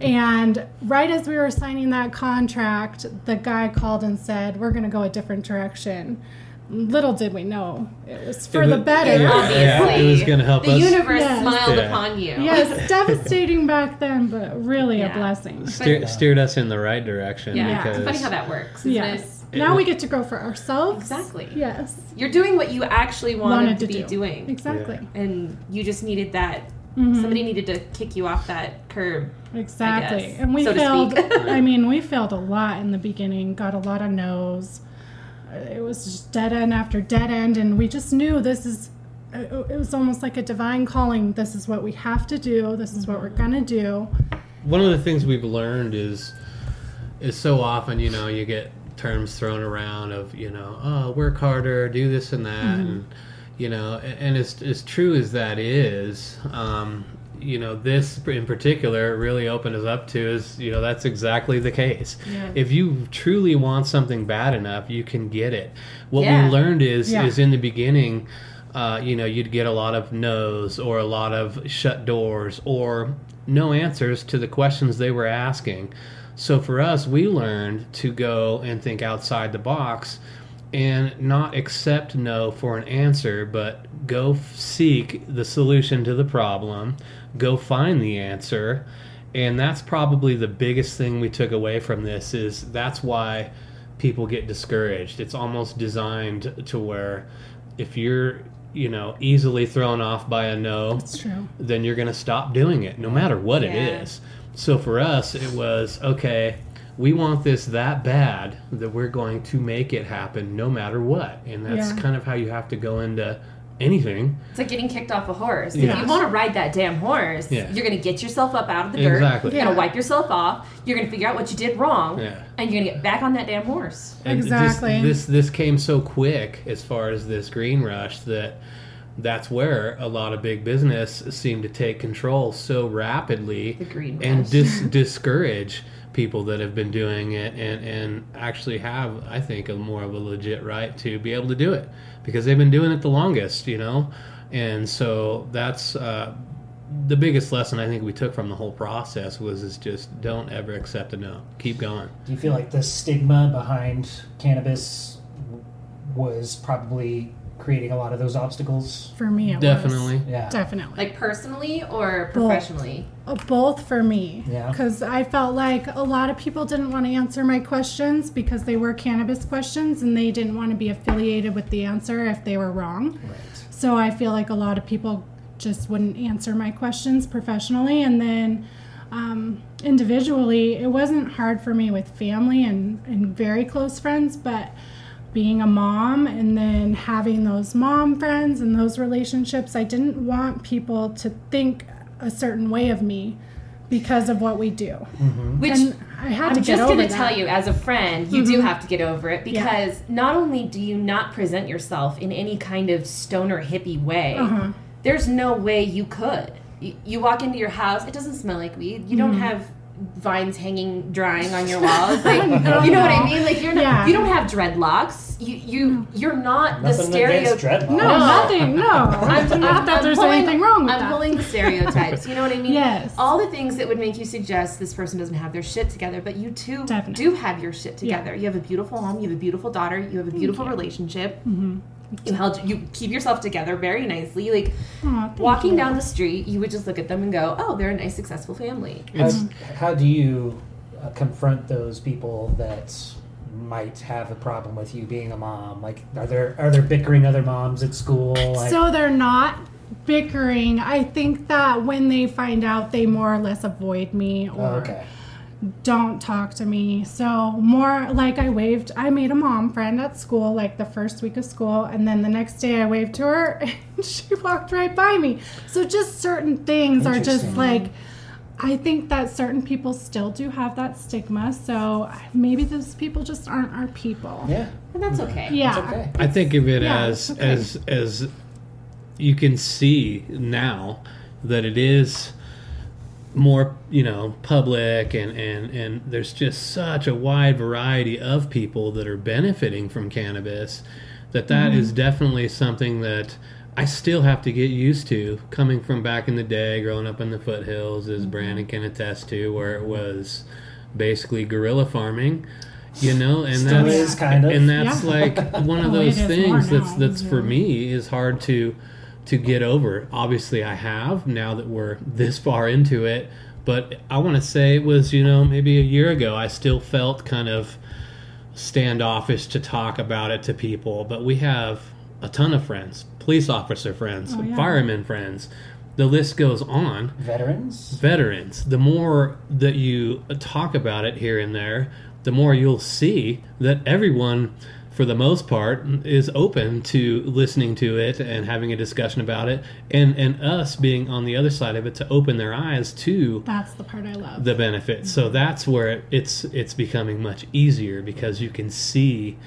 And right as we were signing that contract, the guy called and said, "We're going to go a different direction." Little did we know it was for It the better. Yeah, Obviously. it was going to help The us. The universe Yes. smiled Yeah. upon you. Yes, [laughs] devastating back then, but really Yeah. a blessing. steer, steered us in the right direction. Yeah, Yeah. it's funny how that works, isn't Yes. It- Now we get to grow for ourselves. Exactly. Yes. You're doing what you actually wanted, Wanted to, to be do. doing. Exactly. And you just needed that Mhm. somebody needed to kick you off that curb. Exactly. guess, and we so to failed. speak. I [laughs] mean, we failed a lot in the beginning. Got a lot of no's. It was just dead end after dead end, and we just knew this is. It was almost like a divine calling. This is what we have to do. This is what we're gonna do. one of the things we've learned is is so often you know you get terms thrown around of you know oh work harder do this and that and you know and as, as true as that is um, you know this in particular really opened us up to is you know that's exactly the case Yeah. if you truly want something bad enough you can get it what Yeah. we learned is Yeah. is in the beginning uh, you know, you'd get a lot of no's or a lot of shut doors or no answers to the questions they were asking. So for us, we learned to go and think outside the box and not accept no for an answer, but go f- seek the solution to the problem, go find the answer. And that's probably the biggest thing we took away from this is that's why people get discouraged. It's almost designed to where if you're, you know, easily thrown off by a no, then you're going to stop doing it no matter what it Yeah. is. So for us, it was okay, we want this that bad that we're going to make it happen no matter what. And that's Yeah. kind of how you have to go into anything. It's like getting kicked off a horse. Yeah. If you want to ride that damn horse, Yeah. you're going to get yourself up out of the dirt. Exactly. You're going to wipe yourself off. You're going to figure out what you did wrong. Yeah. And you're going to get back on that damn horse. And Exactly. this this came so quick as far as this green rush that that's where a lot of big business seemed to take control so rapidly The green and dis- discourage people that have been doing it and, and actually have I think a more of a legit right to be able to do it because they've been doing it the longest you know and so that's uh, the biggest lesson I think we took from the whole process was is just don't ever accept a no keep going Do you feel like the stigma behind cannabis was probably creating a lot of those obstacles? For me, it was. definitely Yeah. Definitely. Like personally or professionally? Uh, Both for me. Yeah. Because I felt like a lot of people didn't want to answer my questions because they were cannabis questions and they didn't want to be affiliated with the answer if they were wrong. Right. So I feel like a lot of people just wouldn't answer my questions professionally. And then um, individually, it wasn't hard for me with family and, and very close friends, but being a mom and then having those mom friends and those relationships, I didn't want people to think a certain way of me because of what we do. Mm-hmm. Which and I had I'm to just get going to that. tell you, as a friend, you do mm-hmm. have to get over it Yeah. because not only do you not present yourself in any kind of stoner hippie way, Uh-huh. there's no way you could. You, you walk into your house, it doesn't smell like weed. You don't mm-hmm. have vines hanging drying on your [laughs] walls like you know what i mean like you're not Yeah. you don't have dreadlocks you you you're not the Nothing against stereo dreadlocks. no, No. nothing. No, [laughs] I'm not that there's pulling- anything wrong with I'm that. pulling the stereotypes. You know what I mean? Yes. All the things that would make you suggest this person doesn't have their shit together, but you too Definitely. do have your shit Yeah. together. You have a beautiful home. You have a beautiful daughter. You have a beautiful relationship. Mm-hmm. You held. You keep yourself together very nicely. Like Aw, thank walking you. down the street, you would just look at them and go, "Oh, they're a nice, successful family." How, how do you uh, confront those people that might have a problem with you being a mom? Like, are there are there bickering other moms at school? Like, So they're not bickering. I think that when they find out, they more or less avoid me or oh, okay. Don't talk to me. So more like I waved. I made a mom friend at school, like the first week of school, and then the next day I waved to her, [laughs] and she walked right by me. So just certain things are just like. I think that certain people still do have that stigma, so maybe those people just aren't our people. Yeah, And that's okay. Yeah. it's okay. I think of it Yeah, as okay. as as you can see now that it is more you know public and and and there's just such a wide variety of people that are benefiting from cannabis that that mm-hmm. is definitely something that I still have to get used to coming from back in the day growing up in the foothills as mm-hmm. Brandon can attest to where it was basically guerrilla farming you know and Still that's is kind of. and that's Yeah. like [laughs] one of those things that's that's for me is hard to to get over obviously i have now that we're this far into it but i want to say it was you know maybe a year ago i still felt kind of standoffish to talk about it to people but we have a ton of friends police officer friends Oh, yeah. firemen friends the list goes on Veterans. veterans, the more that you talk about it here and there, the more you'll see that everyone, for the most part, is open to listening to it and having a discussion about it, and and us being on the other side of it to open their eyes to That's the part I love. the benefits. So mm-hmm. that's where it's it's becoming much easier because you can see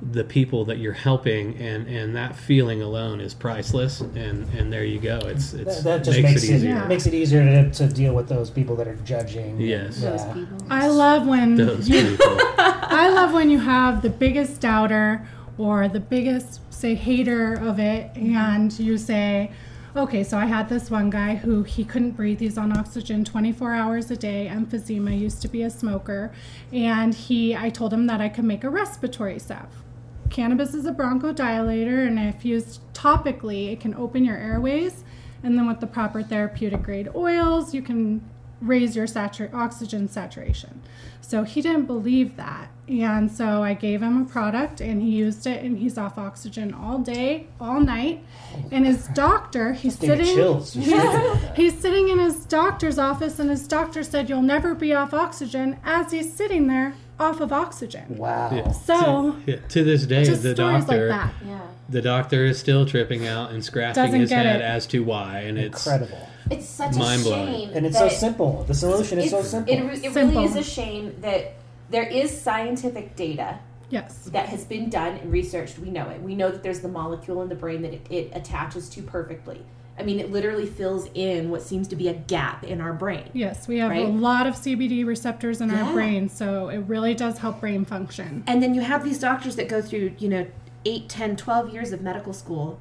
the people that you're helping and and that feeling alone is priceless and and there you go it's it's That, that just makes, makes, it it, easier Yeah. makes it easier to, to deal with those people that are judging. Yes. Those Yeah. people. I love when those you people [laughs] I love when you have the biggest doubter or the biggest, say, hater of it, and you say, okay, so I had this one guy who he couldn't breathe. He's on oxygen 24 hours a day, emphysema, used to be a smoker. And he, I told him that I could make a respiratory salve. Cannabis is a bronchodilator, and if used topically, it can open your airways. And then with the proper therapeutic grade oils, you can raise your satur- oxygen saturation. So he didn't believe that. And so I gave him a product and he used it and he's off oxygen all day, all night. And his doctor, he's sitting chills. just thinking about that. He's sitting in his doctor's office and his doctor said you'll never be off oxygen as he's sitting there off of oxygen. Wow. Yeah. So Yeah, to this day, just the doctor, like that. Yeah. the doctor is still tripping out and scratching Doesn't his head it. as to why, and it's Incredible. It's such Mind a blowing. shame. And it's so simple. The solution is so simple. It, it Simple. really is a shame that there is scientific data Yes. that has been done and researched. We know it. We know that there's the molecule in the brain that it, it attaches to perfectly. I mean, it literally fills in what seems to be a gap in our brain. Yes, we have a lot of CBD receptors in Yeah. our brain, so it really does help brain function. And then you have these doctors that go through, you know, 8, 10, 12 years of medical school,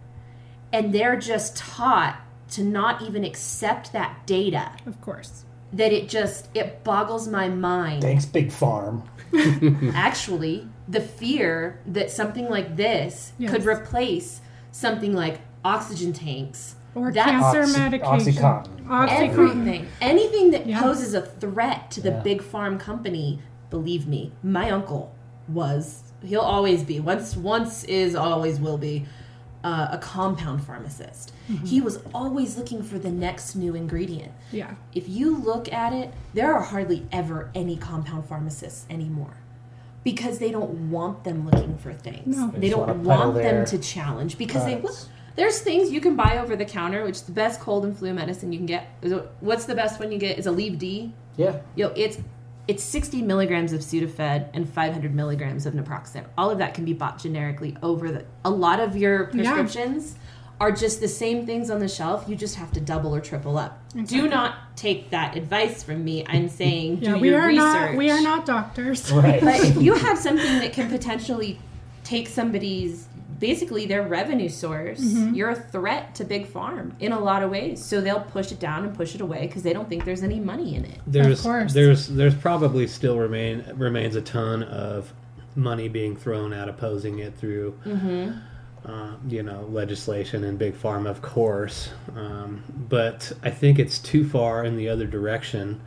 and they're just taught to not even accept that data. Of course. That it just, it boggles my mind. Thanks, Big Farm. [laughs] actually the fear that something like this Yes. could replace something like oxygen tanks Or That's- cancer Oxy- medication. Oxycontin. Oxycontin. everything anything that Yeah. poses a threat to the Yeah. big farm company believe me my uncle was he'll always be once once is always will be uh, a compound pharmacist he was always looking for the next new ingredient Yeah. if you look at it, there are hardly ever any compound pharmacists anymore because they don't want them looking for things. No. They They don't wanna want them to challenge because they will. Products. There's things you can buy over the counter, which is the best cold and flu medicine you can get. Is what's the best one you get? Is Aleve D. Yeah. Yo, it's it's 60 milligrams of Sudafed and 500 milligrams of naproxen. All of that can be bought generically over the. A lot of your Yeah. prescriptions are just the same things on the shelf. You just have to double or triple up. Do not take that advice from me. I'm [laughs] saying do Yeah, we your are research. not we are not doctors. Right. But if you have something that can potentially take somebody's basically their revenue source, Mm-hmm. you're a threat to big farm in a lot of ways. So they'll push it down and push it away because they don't think there's any money in it. there's course. there's there's probably still remain remains a ton of money being thrown at opposing it through uh, you know legislation and big pharma of course um, but i think it's too far in the other direction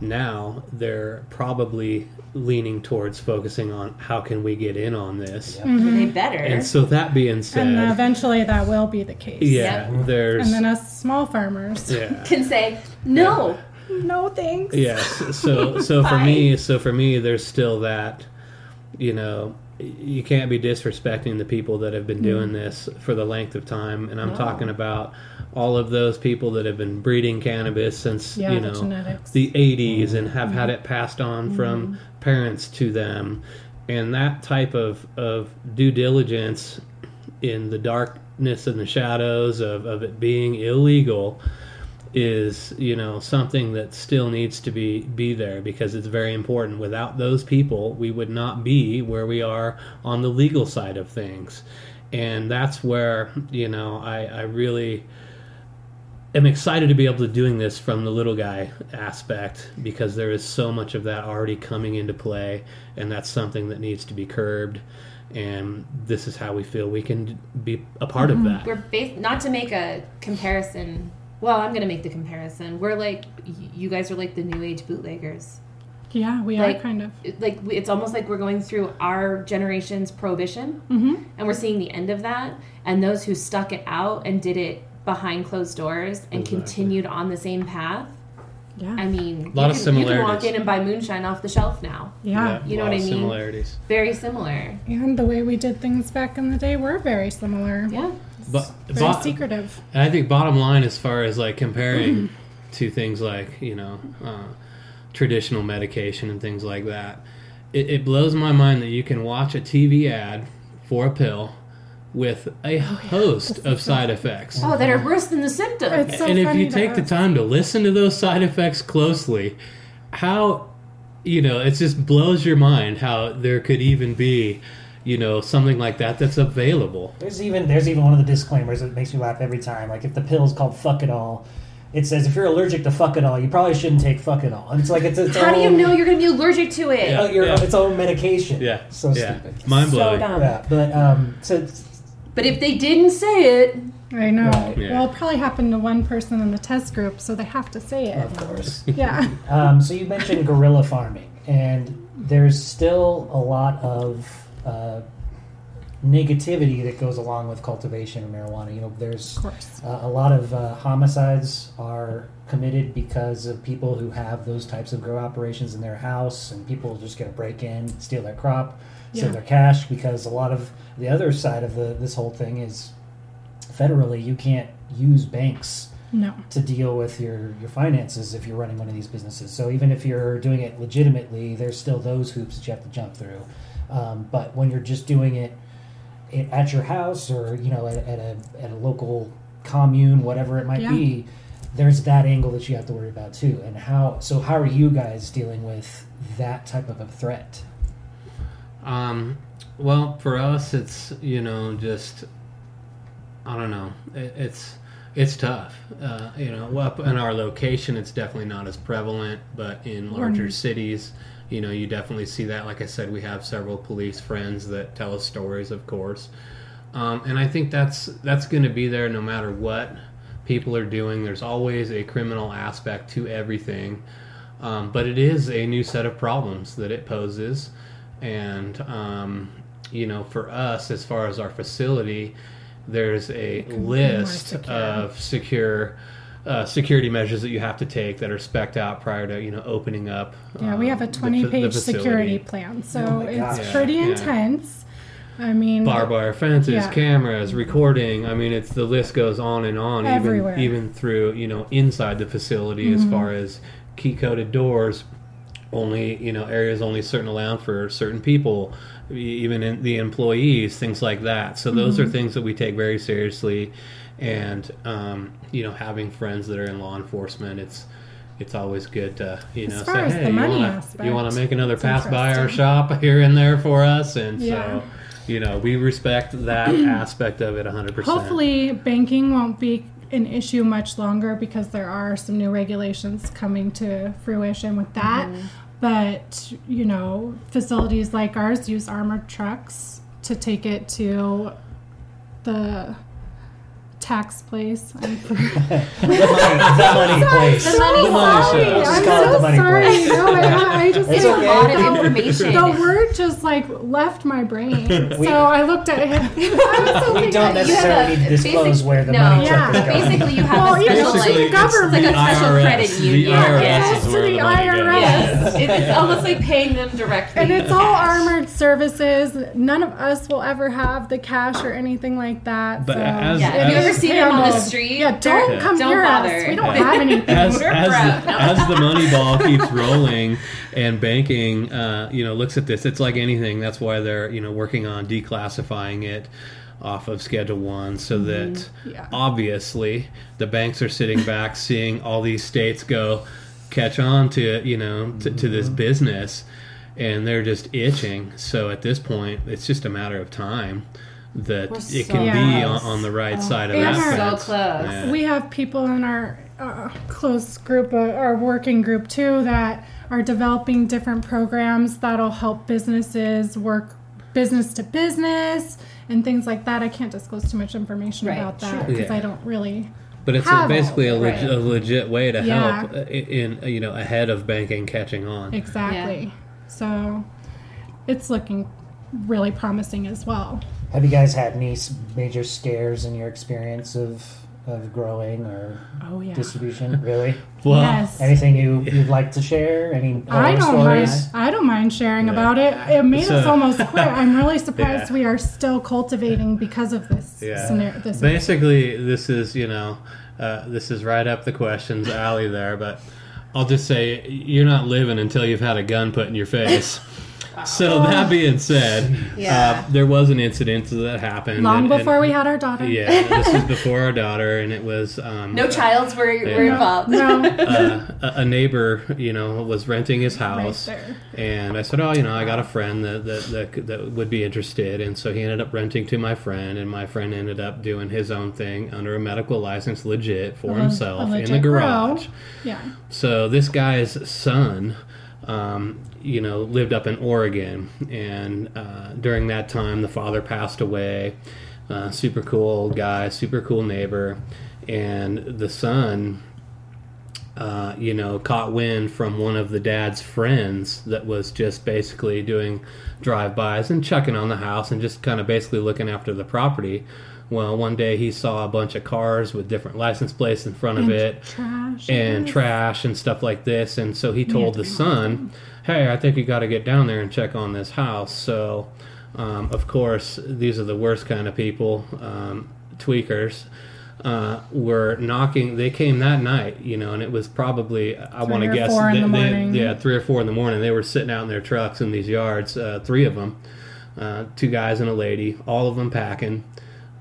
now they're probably leaning towards focusing on how can we get in on this mm-hmm. They better. and so that being said And eventually that will be the case. yeah Yep. there's And then us small farmers. yeah [laughs] can say no. No thanks. Yes. So so for me, so for me, there's still that. You know, you can't be disrespecting the people that have been hmm. doing this for the length of time, and I'm No. talking about all of those people that have been breeding cannabis since Yeah, you the know genetics. the 80s and have had mm-hmm. it passed on mm-hmm. from parents to them, and that type of of due diligence in the darkness and the shadows of, of it being illegal is you know something that still needs to be be there because it's very important. Without those people we would not be where we are on the legal side of things. And that's where you know i i really am excited to be able to doing this from the little guy aspect because there is so much of that already coming into play and that's something that needs to be curbed. And this is how we feel we can be a part of mm-hmm. that. We're not to make a comparison. Well, I'm gonna make the comparison. We're like you guys are like the new age bootleggers. Yeah, we Like- are kind of. Like it's almost like we're going through our generation's prohibition, Mm-hmm. and we're seeing the end of that. And those who stuck it out and did it behind closed doors and Exactly. continued on the same path. Yeah. I mean, a Lot you, of can, you can walk in and buy moonshine off the shelf now. yeah. You know lot what of I mean? similarities Very similar. And the way we did things back in the day were very similar. Yeah. But Very but- secretive. And I think bottom line, as far as like comparing to things like you know uh, traditional medication and things like that, it, it blows my mind that you can watch a TV ad for a pill with a host of side effects. Oh, that are worse than the symptoms. It's so and if funny you to take the us. time to listen to those side effects closely, how you know it just blows your mind how there could even be you know something like that that's available. There's even there's even one of the disclaimers that makes me laugh every time. Like if the pill is called fuck it all, it says if you're allergic to fuck it all, you probably shouldn't take fuck it all. And it's like it's its [laughs] How do you own, know you're going to be allergic to it? uh, your, Yeah. its own medication. Yeah, so yeah, stupid. mind blowing. So blowing. dumb. Yeah, but um, so But if they didn't say it, I know. Right. Yeah. Well, it probably happened to one person in the test group, so they have to say it. of course. [laughs] Yeah. Um, so you mentioned guerrilla farming, and there's still a lot of uh, negativity that goes along with cultivation of marijuana. You know, there's uh, a lot of uh, homicides are committed because of people who have those types of grow operations in their house, and people just going to break in, steal their crop, steal their cash. Because a lot of the other side of the this whole thing is federally, you can't use banks No. to deal with your, your finances if you're running one of these businesses. So even if you're doing it legitimately, there's still those hoops that you have to jump through. Um, but when you're just doing it, it at your house or you know at, at a at a local commune, whatever it might Yeah. be, there's that angle that you have to worry about too. And how so? How are you guys dealing with that type of a threat? Um, well, for us, it's you know just I don't know. It, it's it's tough. Uh, you know, up in our location, it's definitely not as prevalent, but in larger cities, you know, you definitely see that. Like I said, we have several police friends that tell us stories, of course, um, and I think that's that's going to be there no matter what people are doing. There's always a criminal aspect to everything, um, but it is a new set of problems that it poses, and um, you know, for us, as far as our facility, there's a can be more list secure. of secure. Uh, security measures that you have to take that are specked out prior to you know opening up. Yeah, we um, have a twenty-page security plan, so Oh it's gosh. pretty Yeah, yeah. intense. I mean, barbed wire fences, Yeah. cameras, recording. I mean, it's the list goes on and on. Everywhere. Mm-hmm. Even even through you know inside the facility as far as key coded doors. Only you know areas only certain allowed for certain people, even in the employees, things like that. So those Mm-hmm. are things that we take very seriously, and um, you know having friends that are in law enforcement, it's it's always good to you know say hey you wanna, you want to make another pass by our shop [laughs] here and there for us, and Yeah. so you know we respect that [clears throat] aspect of it 100%. hopefully banking won't be an issue much longer because there are some new regulations coming to fruition with that. Mm-hmm. But, you know, facilities like ours use armored trucks to take it to the tax place. I'm [laughs] the money, the money place. The money The money sorry, show. Let's I'm call it so the money sorry. place. No, I, I just It's It's okay. a lot of [laughs] information. the word just like left my brain. [laughs] so I looked at him. I so We don't necessarily need to disclose where the no. money Yeah. truck is going. Basically, you have Well, a even special to like government. It's like a special IRS. credit The union. IRS Yes. is To where the the IRS. Yes, it's almost like paying them directly. And it's all armored services. None of us will ever have the cash or anything like that. But as- Yeah, if you as- ever see them on the street, yeah, don't Yeah. come Don't near bother. us. We don't Yeah. have anything. [laughs] as, as, the, as the money ball [laughs] keeps rolling and banking uh, you know looks at this it's like anything that's why they're you know working on declassifying it off of schedule one so that Yeah. obviously the banks are sitting back seeing all these states go catch on to you know to, to this business and they're just itching so at this point it's just a matter of time that We're it so can be on, on the right side of And that we're fence. so close. Yeah. We have people in our uh, close group, uh, our working group too, that are developing different programs that'll help businesses work business to business and things like that. I can't disclose too much information Right, about that sure. because I don't really. But it's a, basically a, leg- right. a legit way to Yeah. help uh, in in, you know ahead of banking catching on. Exactly. So it's looking really promising as well. Have you guys had any major scares in your experience of of growing or Oh yeah. distribution? Really? [laughs] Well, yes. Anything you you'd like to share? Any I don't mind. I don't mind sharing Yeah. about it. It made us almost quit. I'm really [laughs] surprised Yeah. we are still cultivating because of this Yeah. scenario. This basically, this is you know uh, this is right up the questions alley there. But I'll just say you're not living until you've had a gun put in your face. [laughs] So that being said, Yeah. uh, there was an incident that happened long and- and- before we had our daughter. Yeah, this was before our daughter, and it was um, No childs were, were involved. No, [laughs] uh, a a neighbor, you know, was renting his house, Right there. and I said, "Oh, you know, I got a friend that, that that that would be interested." And so he ended up renting to my friend, and my friend ended up doing his own thing under a medical license, legit for A- himself a in the legit grow. garage. yeah. So this guy's son, um, you know, lived up in Oregon, and uh, during that time, the father passed away. Uh, super cool guy, super cool neighbor, and the son, uh, you know, caught wind from one of the dad's friends that was just basically doing drive-bys and checking on the house and just kind of basically looking after the property. Well, one day he saw a bunch of cars with different license plates in front of And it Trash. and trash and stuff like this. And so he told to the son, "Hey, I think you got to get down there and check on this house." So, um, of course, these are the worst kind of people, um, tweakers. Uh, were knocking. They came that night, you know, and it was probably I want to guess four in they- the they- yeah, three or four in the morning. They were sitting out in their trucks in these yards, uh, three of them, uh, two guys and a lady, all of them packing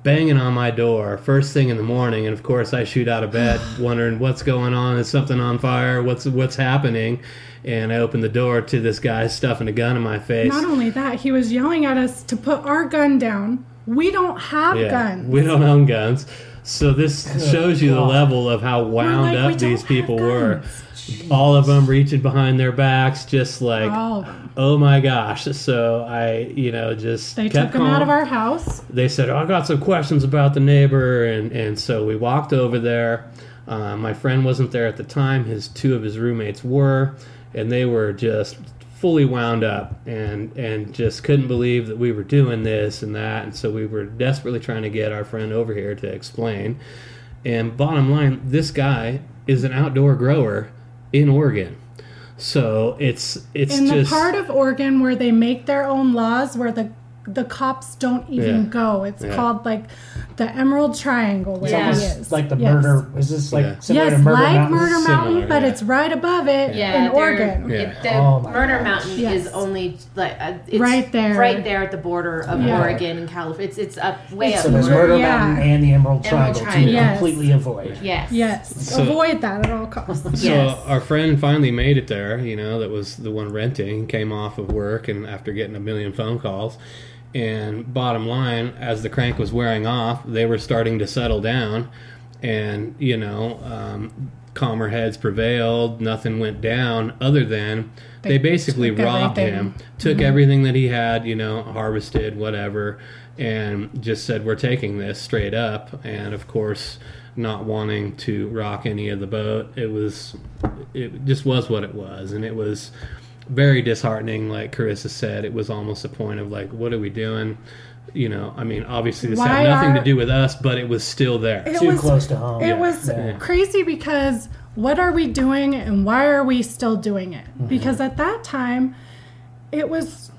banging on my door first thing in the morning and of course I shoot out of bed [sighs] wondering what's going on is something on fire what's what's happening and I open the door to this guy stuffing a gun in my face Not only that, he was yelling at us to put our gun down. We don't have yeah guns. we don't own guns so this [laughs] shows you the level of how wound like, up these people were guns. All of them reaching behind their backs just like All oh my gosh so I you know just They took him out of our house. they said, oh, I got some questions about the neighbor. And, and so we walked over there. Uh, my friend wasn't there at the time. His two of his roommates were, and they were just fully wound up and and just couldn't believe that we were doing this and that. And so we were desperately trying to get our friend over here to explain. And bottom line, this guy is an outdoor grower in Oregon. So it's it's In the just part of Oregon where they make their own laws, where the the cops don't even Yeah. go. It's Yeah. called like the Emerald Triangle where Yeah. he It's is. like the Yes. murder. Is this like Yeah. similar Yes, to Murder like Mountain? Murder Mountain, Similar, but yeah. it's right above it Yeah, in Oregon. Yeah. It, the Oh Murder gosh. Mountain Yes. is only like uh, it's Right there. right there at the border of Yeah. Oregon and California. It's it's up way It's up. So there's. Murder Yeah. Mountain and the Emerald Emerald Triangle Triangle. to Yes. completely avoid. Yes. Yes, So- avoid that at all costs. [laughs] So Yes. our friend finally made it there. You know, that was the one renting. Came off of work and after getting a million phone calls. And bottom line, as the crank was wearing off, they were starting to settle down, and you know, um, calmer heads prevailed. Nothing went down, other than they, They basically robbed everything. him, took everything that he had, you know, harvested, whatever, and just said, "We're taking this straight up." And of course, not wanting to rock any of the boat, it was, it just was what it was, and it was very disheartening. Like Carissa said, it was almost a point of like, "What are we doing?" You know, I mean, obviously this Why had nothing are- to do with us, but it was still there. It Too was- close to home. It Yeah. was Yeah. crazy because what are we doing and why are we still doing it? Mm-hmm. Because at that time, it was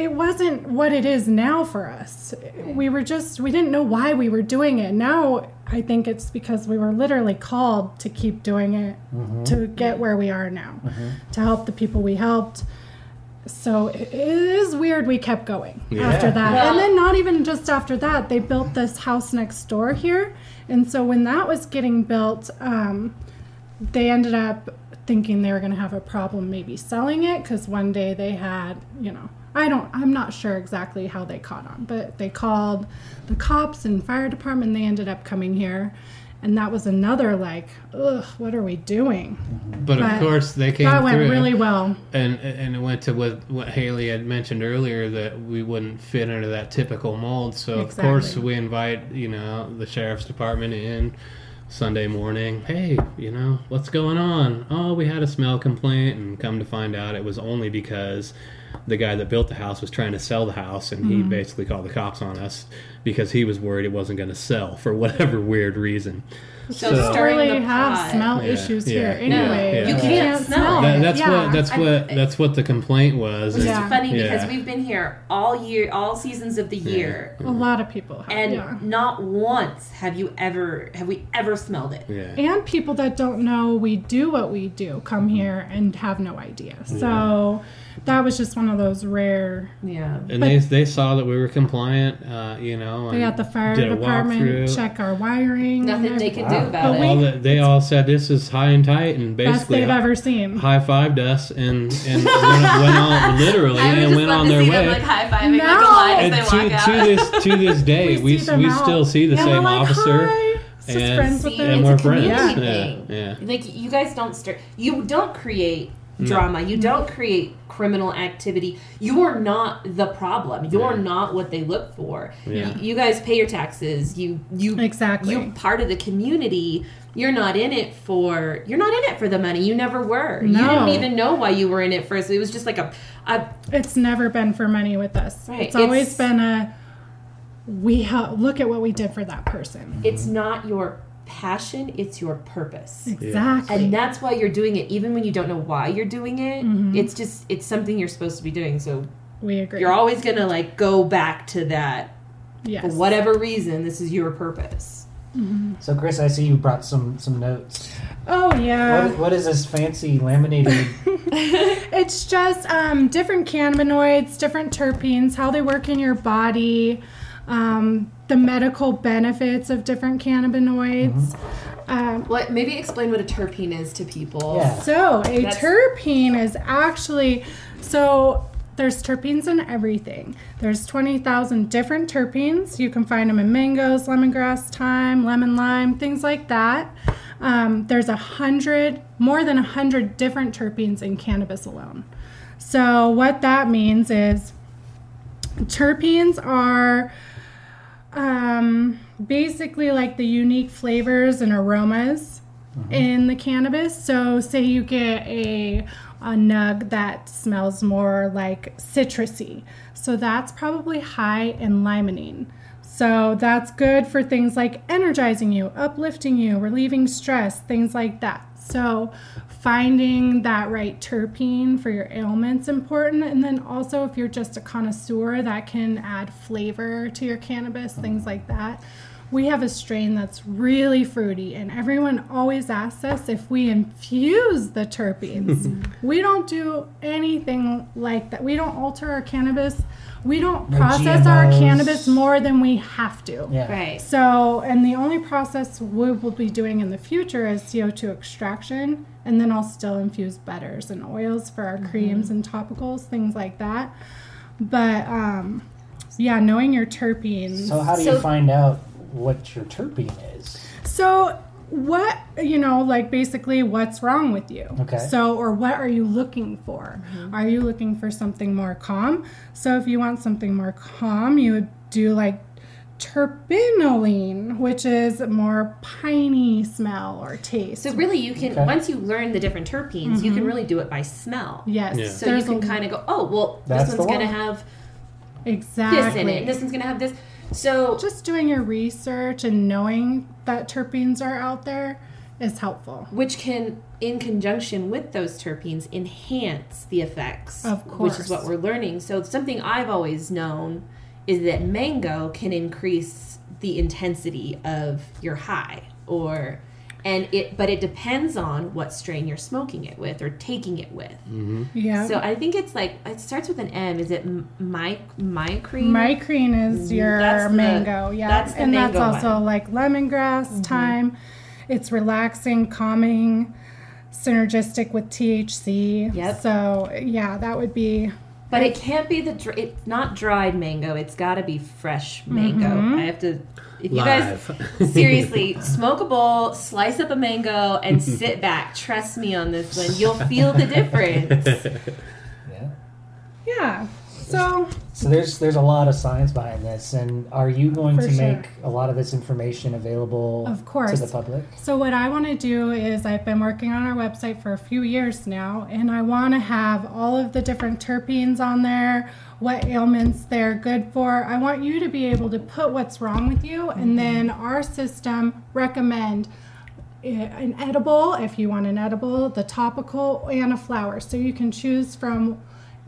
it wasn't what it is now for us. We were just we didn't know why we were doing it. Now I think it's because we were literally called to keep doing it Mm-hmm. to get where we are now, to help the people we helped. So it it is weird we kept going Yeah. after that. Well- and then not even just after that, they built this house next door here. And so when that was getting built, um, they ended up thinking they were going to have a problem maybe selling it because one day they had, you know, I don't, I'm not sure exactly how they caught on, but they called the cops and fire department. They ended up coming here. And that was another like, ugh, what are we doing? But of course, they came that went through. really well. and and it went to what what Haley had mentioned earlier that we wouldn't fit into that typical mold. So of course we invite you know the sheriff's department in Sunday morning. Hey, you know what's going on? Oh, we had a smell complaint, and come to find out it was only because the guy that built the house was trying to sell the house, and Mm-hmm. he basically called the cops on us because he was worried it wasn't going to sell for whatever [laughs] weird reason. So, We don't stirring really the have pot. smell Yeah, issues yeah, here anyway. yeah. You can't smell That, that's Yeah. what that's I- what that's what the complaint was. Which is- is Yeah. funny Yeah. because we've been here all year, all seasons of the year, A lot of people have. and yeah. not once have you ever have we ever smelled it. Yeah. and people that don't know we do what we do come here and have no idea. So that was just one of those rare. Yeah. And they, they saw that we were compliant, uh, you know. They got the fire department check our wiring. Nothing they can Wow. do about But it. we- All the, they all said this is high and tight, and basically Best basically they've ever seen. high fived us and and [laughs] went, went on literally I and went on their way. them like high fiving No. like a line and as to, to this to this [laughs] day, we see we, still see the and we're same like, officer, "Hi." Just and- friends with them. and it's we're a friends. community Yeah, thing. yeah. Like you guys don't stir. You don't create drama. You don't create criminal activity. You are not the problem. You're Yeah. not what they look for. Yeah. You, you guys pay your taxes. You you Exactly. You're part of the community. You're not in it for. You're not in it for the money. You never were. You didn't even know why you were in it first. It was just like a. a It's never been for money with us. Right, It's always it's- been a. We ha- look at what we did for that person. it's not your passion. It's your purpose. Exactly. and that's why you're doing it even when you don't know why you're doing it Mm-hmm. it's just it's something you're supposed to be doing so we agree. you're always gonna like go back to that yes. for whatever reason this is your purpose So, Chris, I see you brought some some notes. Oh yeah. What, what is this fancy laminated? [laughs] It's just um, different cannabinoids, different terpenes, how they work in your body, um, the medical benefits of different cannabinoids. Um, what maybe explain what a terpene is to people Yeah. so a That's- terpene is actually so there's terpenes in everything. There's 20,000 different terpenes. You can find them in mangoes, lemongrass, thyme, lemon lime, things like that. Um, there's a hundred, more than a hundred different terpenes in cannabis alone. So what that means is terpenes are um, basically like the unique flavors and aromas in the cannabis. So, say you get a a nug that smells more like citrusy, so that's probably high in limonene. So that's good for things like energizing you, uplifting you, relieving stress, things like that. So finding that right terpene for your ailments important and then also if you're just a connoisseur that can add flavor to your cannabis, things like that. We have a strain that's really fruity, and everyone always asks us if we infuse the terpenes. [laughs] we don't do anything like that. We don't alter our cannabis. We don't No process our cannabis more than we have to. Yeah. Right. So, and the only process we will be doing in the future is CO2 extraction, and then I'll still infuse butters and oils for our creams and topicals, things like that. But, um, yeah, knowing your terpenes. So how do So- you find out what your terpene is? So, what, you know, like basically what's wrong with you? Okay. So, or what are you looking for? Mm-hmm. Are you looking for something more calm? So, if you want something more calm, you would do like terpinolene, which is more piney smell or taste. So really, you can Okay. once you learn the different terpenes, you can mm-hmm. really do it by smell. yes. Yeah. So you can kind of go, oh, well, That's this the one's going to have exactly. this in it, and this one's going to have this. So Just doing your research and knowing that terpenes are out there is helpful. which can, in conjunction with those terpenes, enhance the effects. Of course. Which is what we're learning. So something I've always known is that mango can increase the intensity of your high or and it but it depends on what strain you're smoking it with or taking it with. Yeah. So I think it's like it starts with an M. Is it my myrcene? Myrcene is your That's the- mango, yeah, that's the and that's also one. Mm-hmm. like lemongrass thyme. It's relaxing, calming, synergistic with THC. Yep. So yeah, that would be But it can't be the dr- it's not dried mango. It's got to be fresh mango. Mm-hmm. I have to. If you guys [laughs] seriously smoke a bowl, slice up a mango, and [laughs] sit back. Trust me on this one. You'll feel the difference. [laughs] Yeah. yeah. So So there's there's a lot of science behind this, and are you going to sure. make a lot of this information available Of course. to the public? So, what I want to do is, I've been working on our website for a few years now, and I want to have all of the different terpenes on there, what ailments they're good for. I want you to be able to put what's wrong with you, and then our system recommend uh, an edible if you want an edible, the topical, and a flower. So, you can choose from.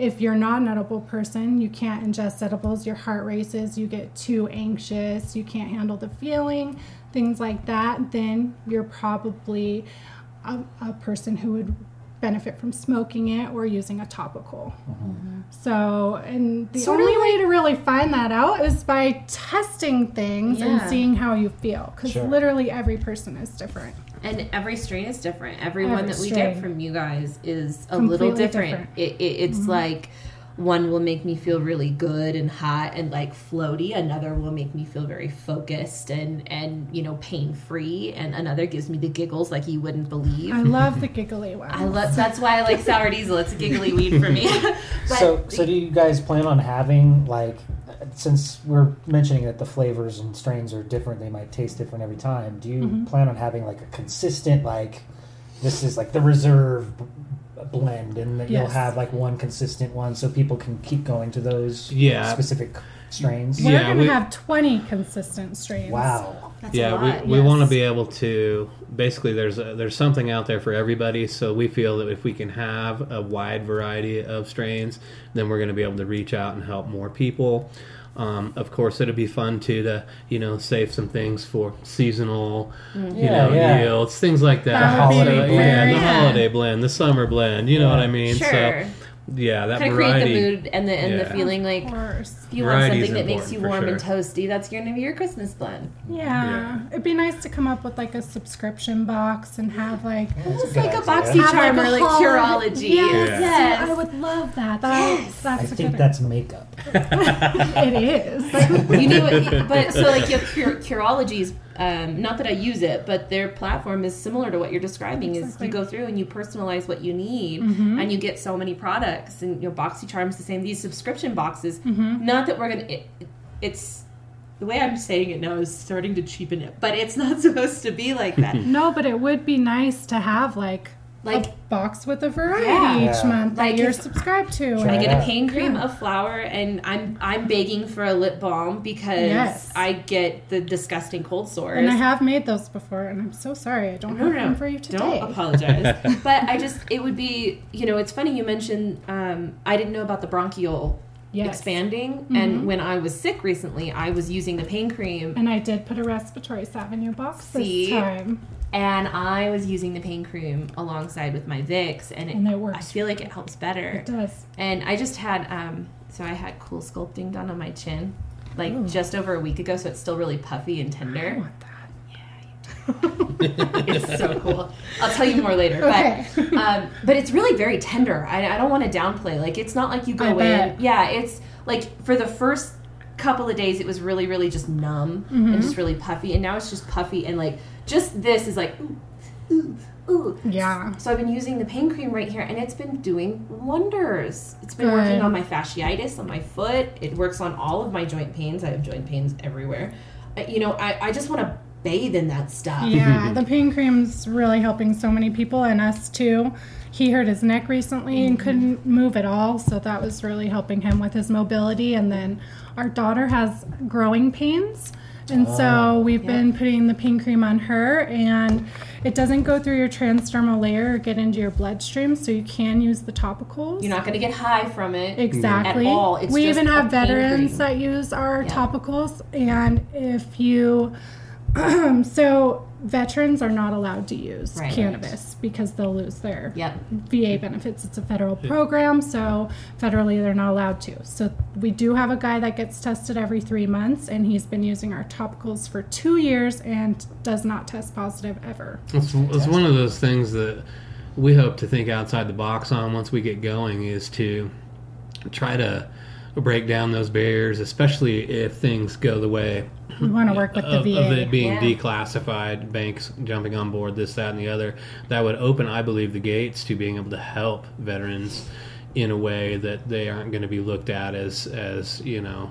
If you're not an edible person, you can't ingest edibles, your heart races, you get too anxious, you can't handle the feeling, things like that, then you're probably a, a person who would benefit from smoking it or using a topical. Mm-hmm. So, and the Sort of only way to really find that out is by testing things Yeah. and seeing how you feel because Sure. literally every person is different. And every strain is different. Every one Every that we strain. get from you guys is a little different. different. It, it, it's mm-hmm. like one will make me feel really good and hot and like floaty. Another will make me feel very focused and and you know pain free. And another gives me the giggles like you wouldn't believe. I love the giggly one. I love. That's why I like sour diesel. It's a giggly weed for me. [laughs] [laughs] But- so so do you guys plan on having like since we're mentioning that the flavors and strains are different, they might taste different every time. Do you Mm-hmm. plan on having like a consistent like this is like the reserve b- blend, and that you'll have like one consistent one, so people can keep going to those Yeah. specific strains. We're Yeah, going to we- have 20 consistent strains. Wow. That's a yeah, lot, we, we want to be able to basically there's a, there's something out there for everybody. So we feel that if we can have a wide variety of strains, then we're going to be able to reach out and help more people. Um, of course, it'd be fun too to you know save some things for seasonal, you Yeah, know, yeah. yields, things like that. That would be So, holiday yeah, blend. the Yeah. holiday blend, the summer blend. You know what I mean? Sure. So yeah, that kind of create the mood and the and the feeling like if you want something that makes you warm for and toasty, that's going to be your Christmas blend. Yeah. Yeah. It'd be nice to come up with like a subscription box and have like Just like a idea. boxy have charm like or a like holiday- Curology. Yes, Yeah. Yes. I would love that. That that's I a think that's makeup. [laughs] it is. you know what but so like your Cure, curology's um, not that i use it but their platform is similar to what you're describing Exactly. is you go through and you personalize what you need and you get so many products and you know Boxycharm's the same these subscription boxes not that we're gonna it, it's the way i'm saying it now is starting to cheapen it but it's [laughs] not supposed to be like that. [laughs] No, but it would be nice to have like like a box with a variety Yeah. each Yeah. month Like that you're subscribed to. Try I get a pain cream, Yeah. a flower, and I'm I'm begging for a lip balm because Yes. I get the disgusting cold sores. And I have made those before, and I'm so sorry I don't No, have no, them for you today. Don't apologize. [laughs] but I just, it would be, you know, it's funny you mentioned, um, I didn't know about the bronchial Yes. expanding. Mhm. And when I was sick recently, I was using the pain cream And I did put a respiratory salve in your box See? this time. And I was using the pain cream alongside with my Vicks. And it, And it I feel like it helps better. It does. And I just had, um, so I had cool sculpting done on my chin. Like Ooh. just over a week ago, so it's still really puffy and I tender. want that. Yeah, [laughs] it's so cool. I'll tell you more later. Okay. But um, but it's really very tender. I, I don't want to downplay. Like it's not like you go I in. bet. Yeah, it's like for the first couple of days it was really really just numb Mm-hmm. and just really puffy, and now it's just puffy and like just this is like ooh ooh ooh. Yeah. So I've been using the pain cream right here, and it's been doing wonders. It's been Good. working on my fasciitis on my foot. It works on all of my joint pains. I have joint pains everywhere. You know, I, I just want to bathe in that stuff. Yeah, [laughs] the pain cream's really helping so many people and us too. He hurt his neck recently and mm-hmm. couldn't move at all, so that was really helping him with his mobility. And then our daughter has growing pains, and so oh, we've been putting the pain cream on her, and it doesn't go through your transdermal layer or get into your bloodstream, so you can use the topicals. You're not going to get high from it. Exactly. At all. It's we even have veterans that use our Yeah. topicals, and if you, [clears throat] so veterans are not allowed to use Right. cannabis because they'll lose their Yep. VA benefits. It's a federal program, so federally they're not allowed to. So we do have a guy that gets tested every three months, and he's been using our topicals for two years and does not test positive ever. It's, it's one of those things that we hope to think outside the box on once we get going is to try to break down those barriers, especially if things go the way We want to work with the VA. of it being Yeah. declassified, banks jumping on board, this, that, and the other. That would open, I believe, the gates to being able to help veterans in a way that they aren't going to be looked at as, as you know,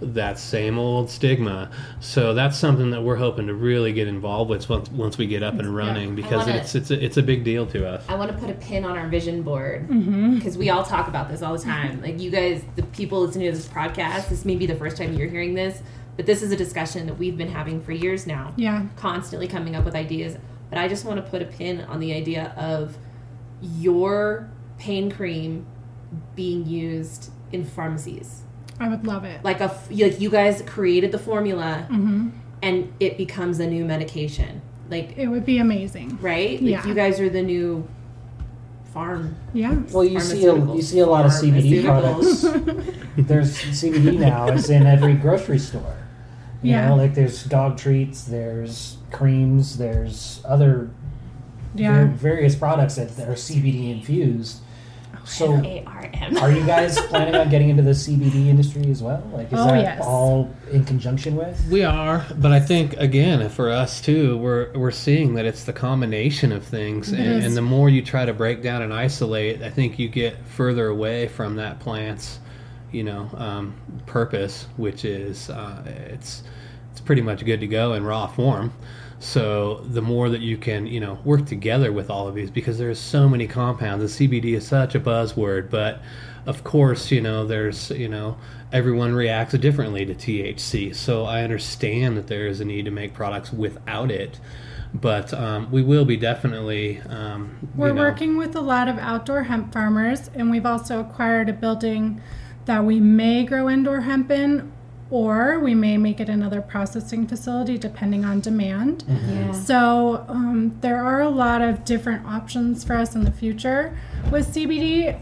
that same old stigma. So that's something that we're hoping to really get involved with once, once we get up and running because wanna- it's it's a, it's a big deal to us. I want to put a pin on our vision board Mm-hmm. because we all talk about this all the time. Like you guys, the people listening to this podcast, this may be the first time you're hearing this, but this is a discussion that we've been having for years now. yeah. constantly coming up with ideas. But I just want to put a pin on the idea of your pain cream being used in pharmacies. I would love it. Like a f- like you guys created the formula hmm and it becomes a new medication. Like It would be amazing. right? Like Yeah. you guys are the new farm. Yeah. Well, you see a, you see a lot of CBD products. [laughs] There's CBD now. It's in every grocery store. You Yeah. know, like there's dog treats, there's creams, there's other Yeah. various products that, that are CBD infused. So, A R M. are you guys [laughs] planning on getting into the CBD industry as well? Like, is Oh, that yes. all in conjunction with? We are, but I think again for us too, we're we're seeing that it's the combination of things, and, and the more you try to break down and isolate, I think you get further away from that plant's, you know, um, purpose, which is uh, it's it's pretty much good to go in raw form. So the more that you can, you know, work together with all of these, because there's so many compounds. The CBD is such a buzzword, but of course, you know, there's, you know, everyone reacts differently to THC. So I understand that there is a need to make products without it, but um, we will be definitely. Um, We're know, working with a lot of outdoor hemp farmers, and we've also acquired a building that we may grow indoor hemp in, or we may make it another processing facility depending on demand. Yeah. So um, there are a lot of different options for us in the future with CBD.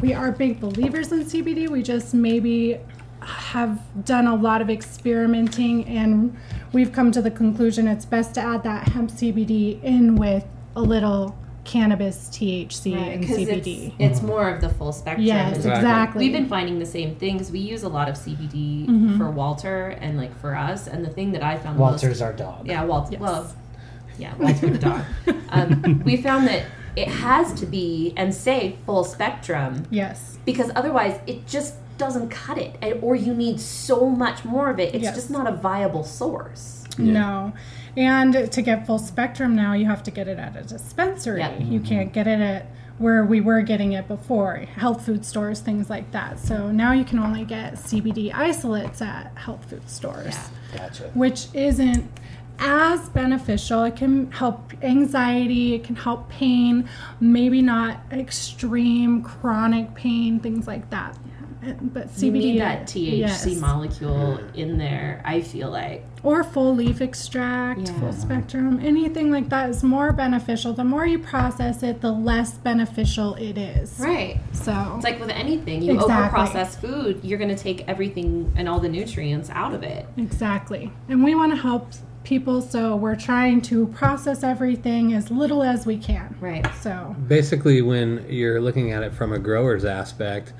We are big believers in CBD. We just maybe have done a lot of experimenting and we've come to the conclusion it's best to add that hemp CBD in with a little cannabis THC and CBD. it's, it's more of the full spectrum. yes, Exactly. exactly. We've been finding the same things. We use a lot of CBD Mm-hmm. for Walter and like for us. And the thing that I found the most Walter's our dog. Yeah, Walter. Yes. Well, yeah, Walter the dog. [laughs] Um, we found that it has to be and say full spectrum yes. because otherwise it just doesn't cut it, and, or you need so much more of it. It's Yes. just not a viable source. No. And to get full spectrum now, you have to get it at a dispensary. Yep. You can't get it at where we were getting it before, health food stores, things like that. So now you can only get CBD isolates at health food stores, Yeah. Gotcha. which isn't as beneficial. It can help anxiety, it can help pain, maybe not extreme chronic pain, things like that. But CBD You need that THC yes. molecule in there. I feel like or full leaf extract, Yeah. full spectrum, anything like that is more beneficial. The more you process it, the less beneficial it is. right. So It's like with anything, you Exactly. overprocess food, you're going to take everything and all the nutrients out of it. exactly. And we want to help people, so we're trying to process everything as little as we can. Right. So Basically, when you're looking at it from a grower's aspect,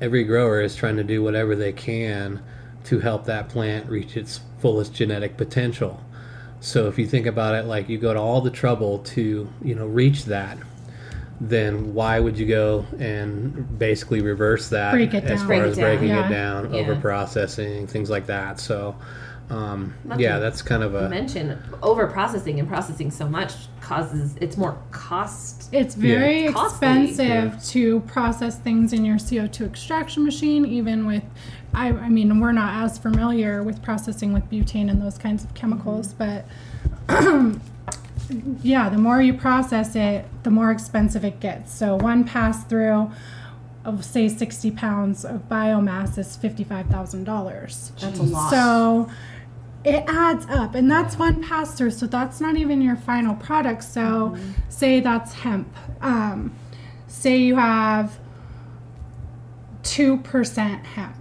every grower is trying to do whatever they can to help that plant reach its fullest genetic potential. So if you think about it like you go to all the trouble to, you know, reach that, then why would you go and basically reverse that Break it as down. far Break it as down. breaking Yeah. it down, Yeah. over processing, things like that. So um, Not yeah, to that's kind of a Mention over processing and processing so much causes it's more cost. it's very Yeah. Costly. expensive to process things in your CO2 extraction machine, even with. I, I mean, we're not as familiar with processing with butane and those kinds of chemicals, but [clears throat] yeah, the more you process it, the more expensive it gets. So one pass through of say 60 pounds of biomass is $55,000. That's a lot. So it adds up, and that's one pass through. So that's not even your final product. So say that's hemp. Um, say you have two percent hemp,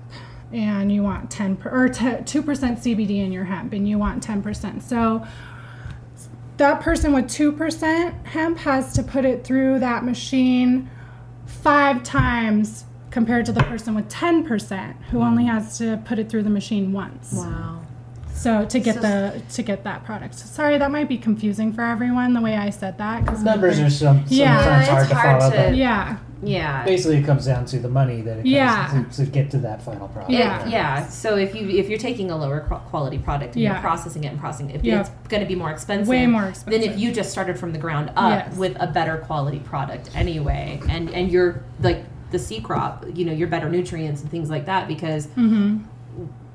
and you want ten per, or two percent CBD in your hemp, and you want ten percent. So that person with 2% hemp has to put it through that machine five times compared to the person with 10% who only has to put it through the machine once. Wow. So to get So- the to get that product. So sorry that might be confusing for everyone the way I said that cuz Numbers are some, Yeah. sometimes It's hard to follow. to- yeah. Yeah. basically, it comes down to the money that it costs Yeah. to, to get to that final product. It- Yeah. yeah. So if you if you're taking a lower quality product and Yeah. you're processing it and processing it, Yeah. it's going to be more expensive. Way more expensive than if you just started from the ground up Yes. with a better quality product anyway, and and you're like the Sea Crop, you know, your better nutrients and things like that because Mhm.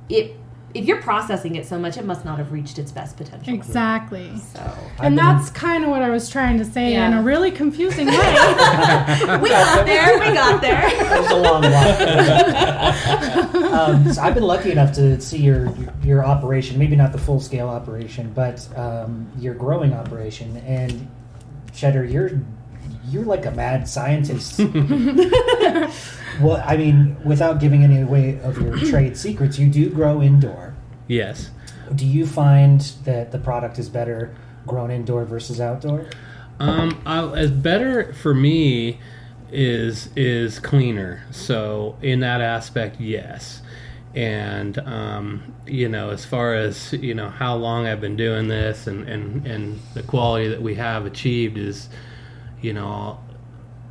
it if you're processing it so much, it must not have reached its best potential. Exactly. So I've And that's kind of what I was trying to say in a really confusing [laughs] way. we got there. We got there. It was a long walk. [laughs] um, so I've been lucky enough to see your your operation, maybe not the full scale operation, but um, your growing operation. And Cheddar, you're you're like a mad scientist. [laughs] [laughs] well, I mean, without giving any away of your [clears throat] trade secrets, you do grow indoor. yes. Do you find that the product is better grown indoor versus outdoor? Um, I, as better for me is is cleaner. So in that aspect, yes. And um, you know, as far as you know, how long I've been doing this, and and and the quality that we have achieved is, you know,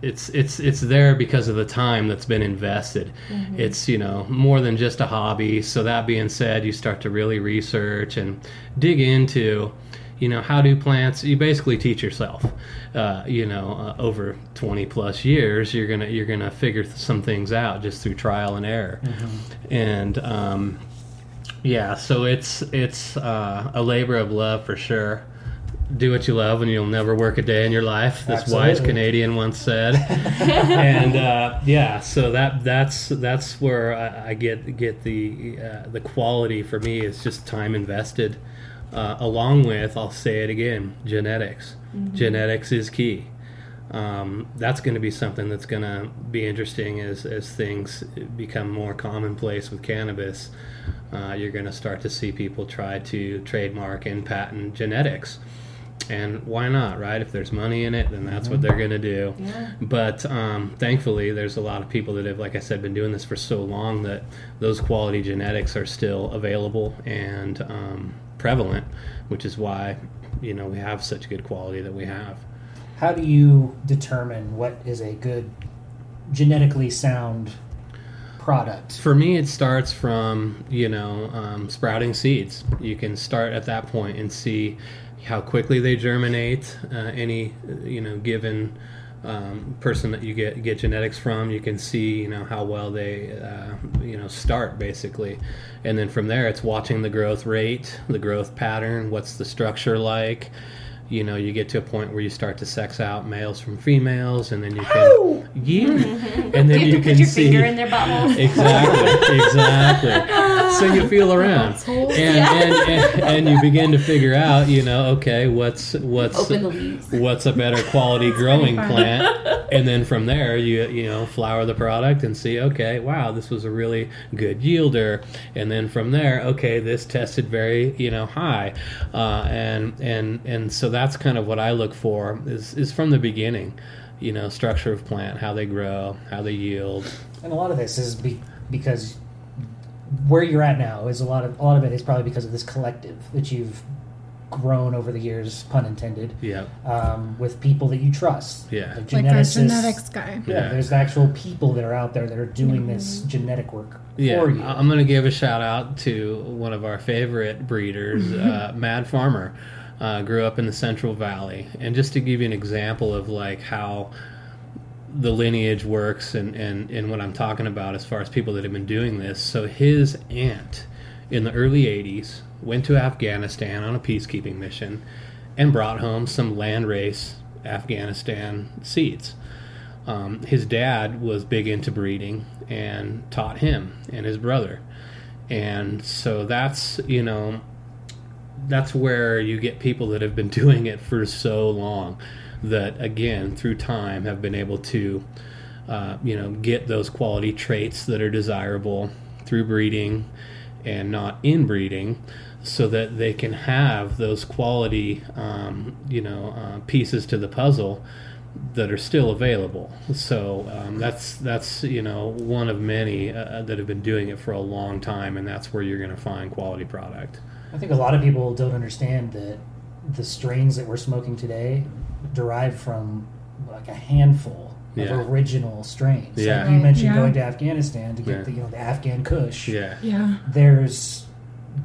it's it's it's there because of the time that's been invested. It's you know more than just a hobby. So that being said, you start to really research and dig into, you know, how do plants? You basically teach yourself. Uh, you know, uh, over twenty plus years, you're gonna you're gonna figure th- some things out just through trial and error. And um, yeah, so it's it's uh, a labor of love for sure. Do what you love, and you'll never work a day in your life. This wise Canadian once said. [laughs] and uh, yeah, so that that's that's where I, I get get the uh, the quality for me is just time invested, uh, along with I'll say it again, genetics. Genetics is key. Um, that's going to be something that's going to be interesting as, as things become more commonplace with cannabis. Uh, you're going to start to see people try to trademark and patent genetics. And why not, right? If there's money in it, then that's what they're going to do. Yeah. But um, thankfully, there's a lot of people that have, like I said, been doing this for so long that those quality genetics are still available and um, prevalent, which is why you know we have such good quality that we have. How do you determine what is a good genetically sound product? For me, it starts from you know um, sprouting seeds. You can start at that point and see how quickly they germinate. Uh, any you know given um, person that you get get genetics from, you can see you know how well they uh, you know start basically, and then from there it's watching the growth rate, the growth pattern, what's the structure like. You know, you get to a point where you start to sex out males from females, and then you can, yeah, [laughs] and then you you, can put your see finger in their butthole. Exactly, exactly. So you [laughs] feel around, and, and, and and you begin to figure out, you know, okay, what's what's Open the leaves. what's a better [laughs] quality growing plant, and then from there you you know flower the product and see, okay, wow, this was a really good yielder, and then from there, okay, this tested very you know high, uh, and and and so that's kind of what I look for is is from the beginning. You know, structure of plant, how they grow, how they yield, And a lot of this is be, because where you're at now is a lot of a lot of it is probably because of this collective that you've grown over the years, pun intended, yeah, um, with people that you trust. Yeah. Like Like our genetics guy. Yeah, Yeah. there's actual people that are out there that are doing this genetic work Yeah, for you. I- I'm going to give a shout out to one of our favorite breeders, [laughs] uh, Mad Farmer. Uh, grew up in the Central Valley, and just to give you an example of like how the lineage works and, and, and what I'm talking about as far as people that have been doing this. So his aunt in the early 80s went to Afghanistan on a peacekeeping mission and brought home some landrace Afghanistan seeds. Um, his dad was big into breeding and taught him and his brother. And so that's, you know, that's where you get people that have been [laughs] doing it for so long that, again, through time, have been able to, uh, you know, get those quality traits that are desirable through breeding and not inbreeding so that they can have those quality, um, you know, uh, pieces to the puzzle that are still available. So um, that's that's you know one of many uh, that have been doing it for a long time, and that's where you're going to find quality product. I think a lot of people don't understand that the strains that we're smoking today derive from like a handful Yeah. of original strains. Yeah. Like you mentioned Yeah. going to Afghanistan to get Yeah. the you know the Afghan Kush. Yeah, Yeah. There's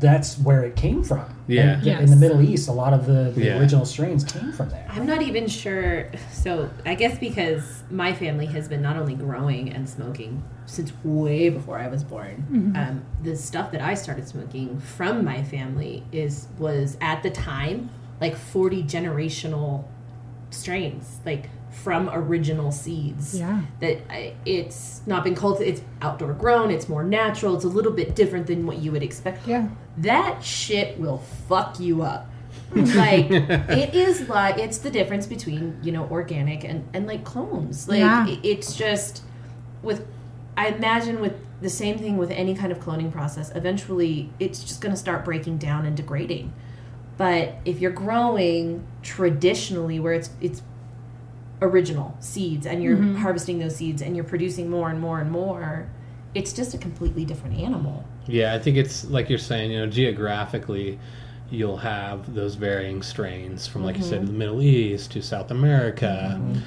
that's where it came from. Yeah. And th- In the Middle East, a lot of the, the Yeah. original strains came from there. I'm not even sure. So I guess because my family has been not only growing and smoking since way before I was born. Um, the stuff that I started smoking from my family is was at the time like 40 generational strains, like from original seeds. Yeah. That it's not been cultivated. It's outdoor grown. It's more natural. It's a little bit different than what you would expect Yeah. that shit will fuck you up. like [laughs] it is like it's the difference between you know organic and and like clones. Like Yeah. it's just with I imagine with the same thing with any kind of cloning process. Eventually, it's just going to start breaking down and degrading. But if you're growing traditionally, where it's it's original seeds and you're mm-hmm. harvesting those seeds and you're producing more and more and more, it's just a completely different animal. yeah. I think it's like you're saying. You know, geographically, you'll have those varying strains from, like you said, mm-hmm. the Middle East to South America. Mm-hmm.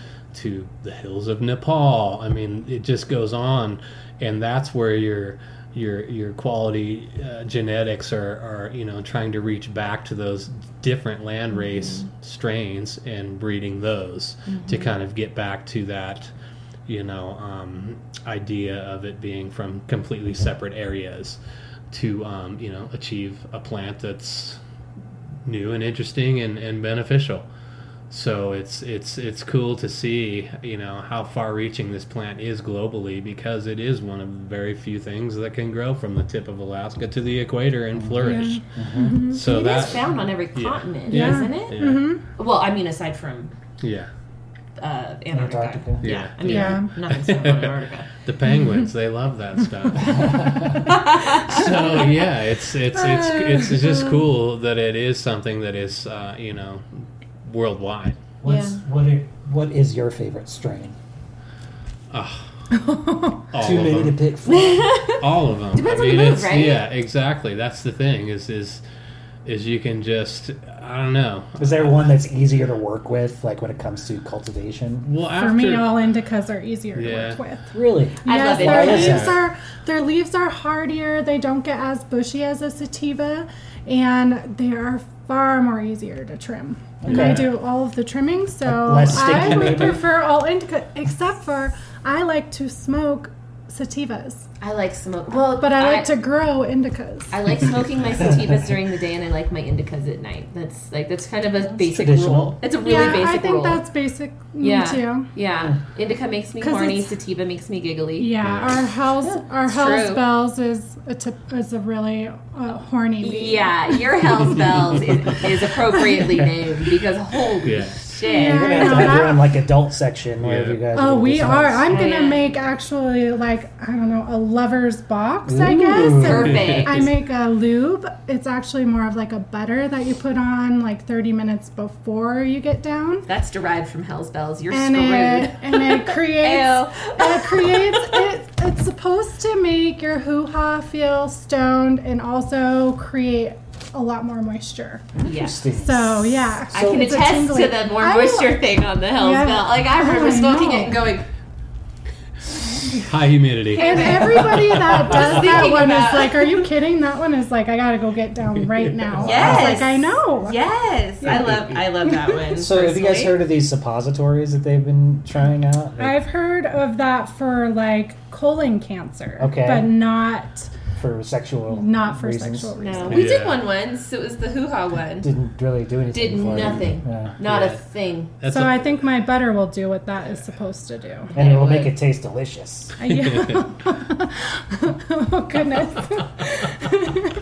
To the hills of Nepal. I mean, it just goes on, and that's where your your your quality uh, genetics are, are you know trying to reach back to those different land race strains and breeding those to kind of get back to that you know um, idea of it being from completely separate areas to um, you know achieve a plant that's new and interesting and, and beneficial so it's it's it's cool to see you know how far reaching this plant is globally because it is one of the very few things that can grow from the tip of Alaska to the equator and flourish. So It that is found on every continent, Yeah. isn't it? yeah, Well, I mean, aside from yeah. uh, Antarctica. Antarctica. Yeah. Yeah. I mean, Yeah. nothing's found on Antarctica. [laughs] The penguins, they love that [laughs] stuff. so yeah, it's it's it's it's just cool that it is something that is uh, you know worldwide. What's Yeah. what? It, what is your favorite strain? Ah. [laughs] All Too of many them. to pick from. [laughs] all of them. Depends I on the mean, mood, right? yeah, exactly. That's the thing is is is you can just I don't know. Is there one that's easier to work with, like when it comes to cultivation? Well, after For me, all indicas are easier Yeah. to work with. Really? I yes, love their indica. leaves are their leaves are hardier. They don't get as bushy as a sativa, and they are far more easier to trim. And I do all of the trimming, so I would prefer all indica, except for I like to smoke sativas, I like smoke. Well, but I like to grow indicas. I like smoking my sativas during the day, and I like my indicas at night. That's like that's kind of a basic traditional. rule. It's a really yeah, basic I think rule. that's basic. yeah, Me too. yeah. Indica makes me horny. Sativa makes me giggly. Yeah, our house, our it's house true. bells is a tip, is a really uh, horny. bee. Yeah, your Hell's Bells is, is appropriately [laughs] named because holy Yeah. Shit. Yeah. You're gonna have to have your own like adult section where Yeah. you guys. Oh, we do some- are. I'm gonna Yeah. make actually like I don't know a lover's box, I guess. Ooh. And Perfect. I make a lube. It's actually more of like a butter that you put on like 30 minutes before you get down, That's derived from Hell's Bells. You're and it screwed. and it [laughs] creates it creates it. It's supposed to make your hoo ha feel stoned and also create a lot more moisture. Yes. Interesting. So yeah, I can It's a attest tingly- to the more I moisture thing on the Hell's Yeah. Bell. Like I remember oh, I smoking know. it and going, high humidity. And everybody that [laughs] does that one about- is like, "Are you kidding?" That one is like, "I gotta go get down right now." I Yes. like, "I know." Yes, I love I love that one. So, have you guys heard of these suppositories that they've been trying out? Like, I've heard of that for like colon cancer, Okay. but not for sexual not for reasons? sexual No, reasons. we did one once. It was the hoo ha one. Didn't really do anything. Did for nothing. Yeah. Not a thing. That's So a- I think my butter will do what that is supposed to do. And it will make it taste delicious. [laughs] Yeah. [laughs] oh goodness.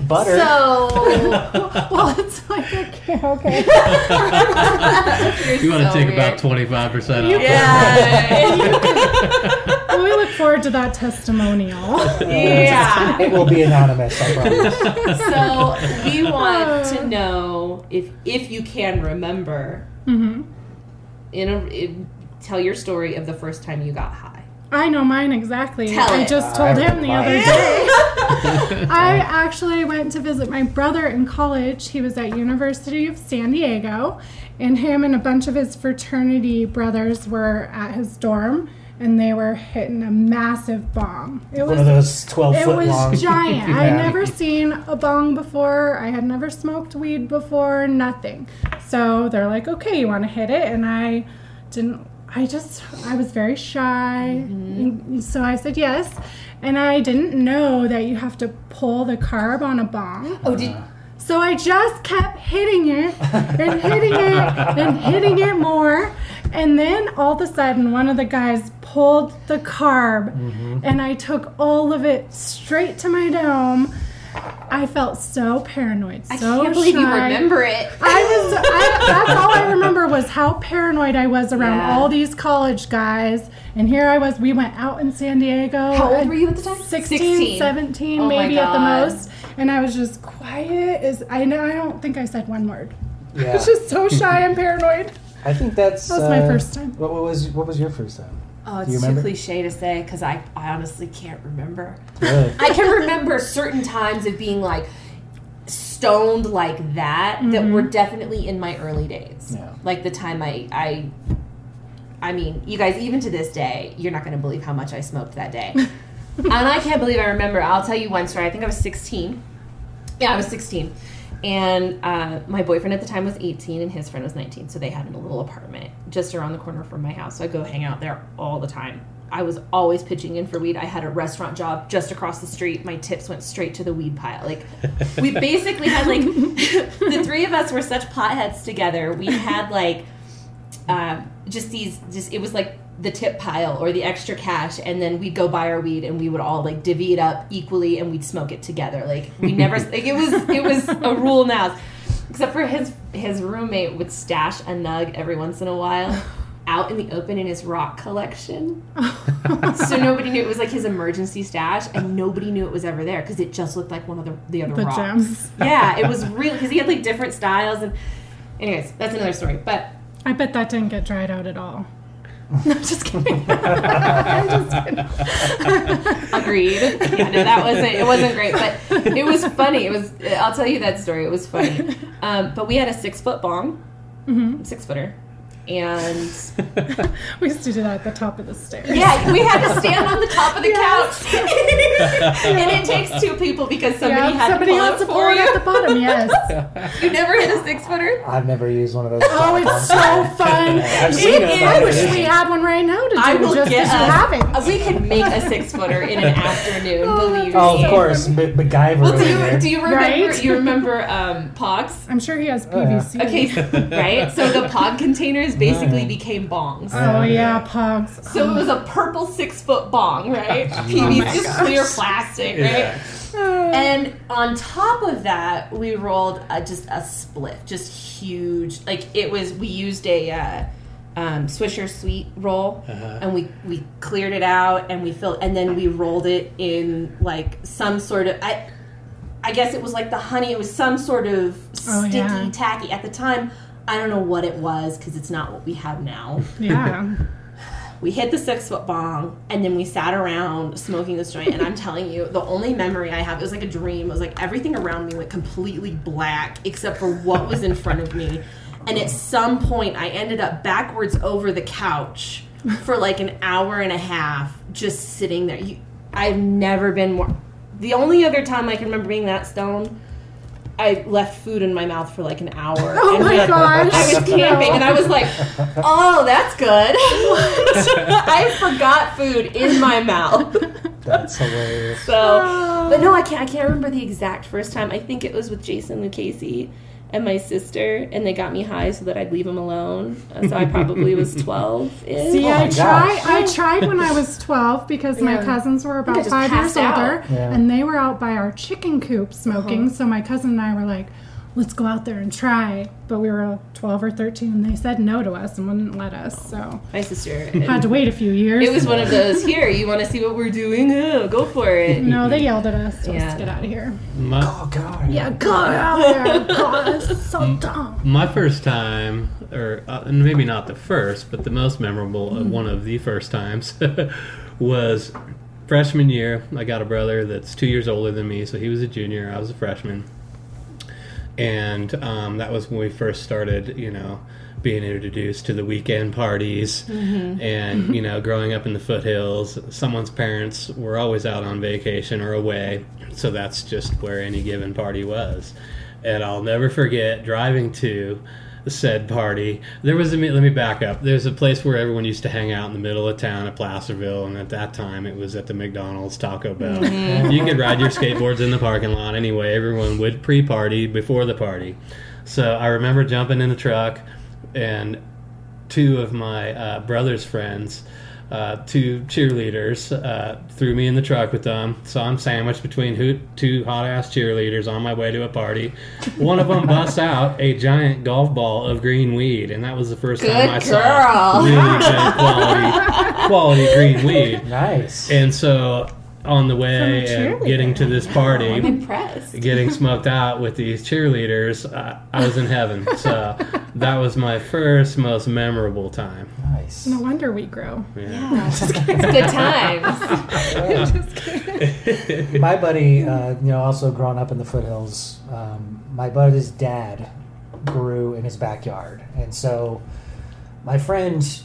Butter. So [laughs] well, it's like okay. okay. you want to so take weird. about twenty five percent off. yeah, Well, we look forward to that testimonial. yeah. It will be anonymous. I promise. [laughs] So we want to know if if you can remember hmm in a in, tell your story of the first time you got high. I know mine exactly. Tell I it. just I told him the other [laughs] day. [laughs] I actually went to visit my brother in college. He was at University of San Diego, and him and a bunch of his fraternity brothers were at his dorm, and they were hitting a massive bong. It One was of those twelve it foot was long. [laughs] giant. I had never seen a bong before. I had never smoked weed before, nothing. So they're like, okay, you want to hit it? And I didn't, I just, I was very shy. Mm-hmm. And So I said yes. And I didn't know that you have to pull the carb on a bong. Oh, did So I just kept hitting it and hitting it and hitting it more. And then all of a sudden, one of the guys pulled the carb, mm-hmm. and I took all of it straight to my dome. I felt so paranoid, So I so can't believe you remember it. I was. I, that's all I remember was how paranoid I was around Yeah. all these college guys. And here I was. We went out in San Diego. How old were you at the time? 16, 17, Oh maybe at the most. And I was just quiet. Is I know I don't think I said one word. Yeah. I was [laughs] just so shy and paranoid. I think that's. That was my uh, first time. What, what was What was your first time? Oh, Do you it's too remember? cliche to say because I, I honestly can't remember. Really? I can remember certain times of being like stoned like that that were definitely in my early days. Yeah. Like the time I I I mean, you guys even to this day, you're not going to believe how much I smoked that day. [laughs] and I can't believe I remember. I'll tell you one story. I think I was 16. Yeah, I was 16. And uh, my boyfriend at the time was 18 and his friend was 19. So they had a little apartment just around the corner from my house. So I go hang out there all the time. I was always pitching in for weed. I had a restaurant job just across the street. My tips went straight to the weed pile. Like, we [laughs] basically had like, [laughs] the three of us were such potheads together. We had like, uh, just these, just, it was like the tip pile or the extra cash and then we'd go buy our weed and we would all like divvy it up equally and we'd smoke it together. Like we never [laughs] like it was it was a rule now except for his his roommate would stash a nug every once in a while [sighs] out in the open in his rock collection. [laughs] So nobody knew it was like his emergency stash and nobody knew it was ever there because it just looked like one of the, the other The rocks. gems. yeah it was real because he had like different styles and anyways that's another story. But I bet that didn't get dried out at all. [laughs] No, just kidding. I'm just kidding. [laughs] [laughs] Agreed. Yeah, no, that wasn't. It wasn't great, but it was funny. It was. I'll tell you that story. It was funny. Um, but we had a six foot bong, six footer, and [laughs] We used to do that at the top of the stairs. yeah, we had to stand on the top of the couch, [laughs] and it takes two people because somebody Yeah, had somebody to pull has it to for pull it you. at the bottom. Yes. [laughs] You never hit a six footer. I've never used one of those. Oh, it's so fun. I've seen It it. is. but I I've wish we had one right now to do I will just get as you us. have it. uh, We could make a six footer in an afternoon. Believe me. Oh, of course, Ma- MacGyver. Well, do you do you remember? Right? You remember um, Pogs? I'm sure he has Oh, yeah. PVC. Okay, right. So the pod containers basically Right. became bongs. Oh yeah, Pogs. So it was a purple six foot bong, right? [laughs] PVC, just clear plastic, right? And on top of that, we rolled a, just a split, just huge. Like it was, we used a uh, um, Swisher Sweet roll, Uh-huh. and we we cleared it out, and we filled, and then we rolled it in like some sort of. I, I guess it was like the honey. It was some sort of Oh, sticky, yeah. tacky. At the time, I don't know what it was because it's not what we have now. Yeah. [laughs] We hit the six foot bong and then we sat around smoking this joint. And I'm telling you, the only memory I have, it was like a dream. It was like everything around me went completely black except for what was in front of me. And at some point, I ended up backwards over the couch for like an hour and a half just sitting there. You, I've never been more. The only other time I can remember being that stoned, I left food in my mouth for like an hour. [laughs] Oh my gosh. I was camping and I was like, [laughs] oh, that's good. [laughs] I forgot food in my mouth. That's hilarious. So, but no, I can't. I can't remember the exact first time. I think it was with Jason Lucchese and my sister, and they got me high so that I'd leave them alone. Uh, So I probably was [laughs] twelve. See, Oh I tried. I [laughs] tried when I was 12 because my cousins were about five years out. older, Yeah. and they were out by our chicken coop smoking. So my cousin and I were like, "Let's go out there and try." But we were 12 or 13, and they said no to us and wouldn't let us. So My sister. had to wait a few years. It was one of those. Here, you want to see what we're doing? Oh, go for it. no, they yelled at us. Told Yeah. us get out of here. My, Oh God. Yeah, go out there. [laughs] God, that's so dumb. my first time, or uh, maybe not the first, but the most memorable, uh, one of the first times, [laughs] was freshman year. I got a brother that's two years older than me, so he was a junior. I was a freshman, and um, that was when we first started, you know, being introduced to the weekend parties, and [laughs] you know, growing up in the foothills. Someone's parents were always out on vacation or away, so that's just where any given party was. And I'll never forget driving to said party. There was a let me back up. There's a place where everyone used to hang out in the middle of town at Placerville, and at that time it was at the McDonald's Taco Bell. You could ride your skateboards in the parking lot anyway. Everyone would pre-party before the party. So I remember jumping in the truck, and two of my uh, brother's friends. Uh, two cheerleaders uh, threw me in the truck with them, so I'm sandwiched between ho- two hot ass cheerleaders on my way to a party. One of them [laughs] busts out a giant golf ball of green weed, and that was the first time I girl. saw really good quality, quality green weed. Nice. And so on the way and getting to this party, I'm impressed. getting smoked out with these cheerleaders, uh, I was in heaven. So that was my first, most memorable time. Nice. No wonder we grow. Yeah. It's [laughs] good times. [laughs] my buddy, uh, you know, also growing up in the foothills, um, my buddy's dad grew in his backyard, and so my friend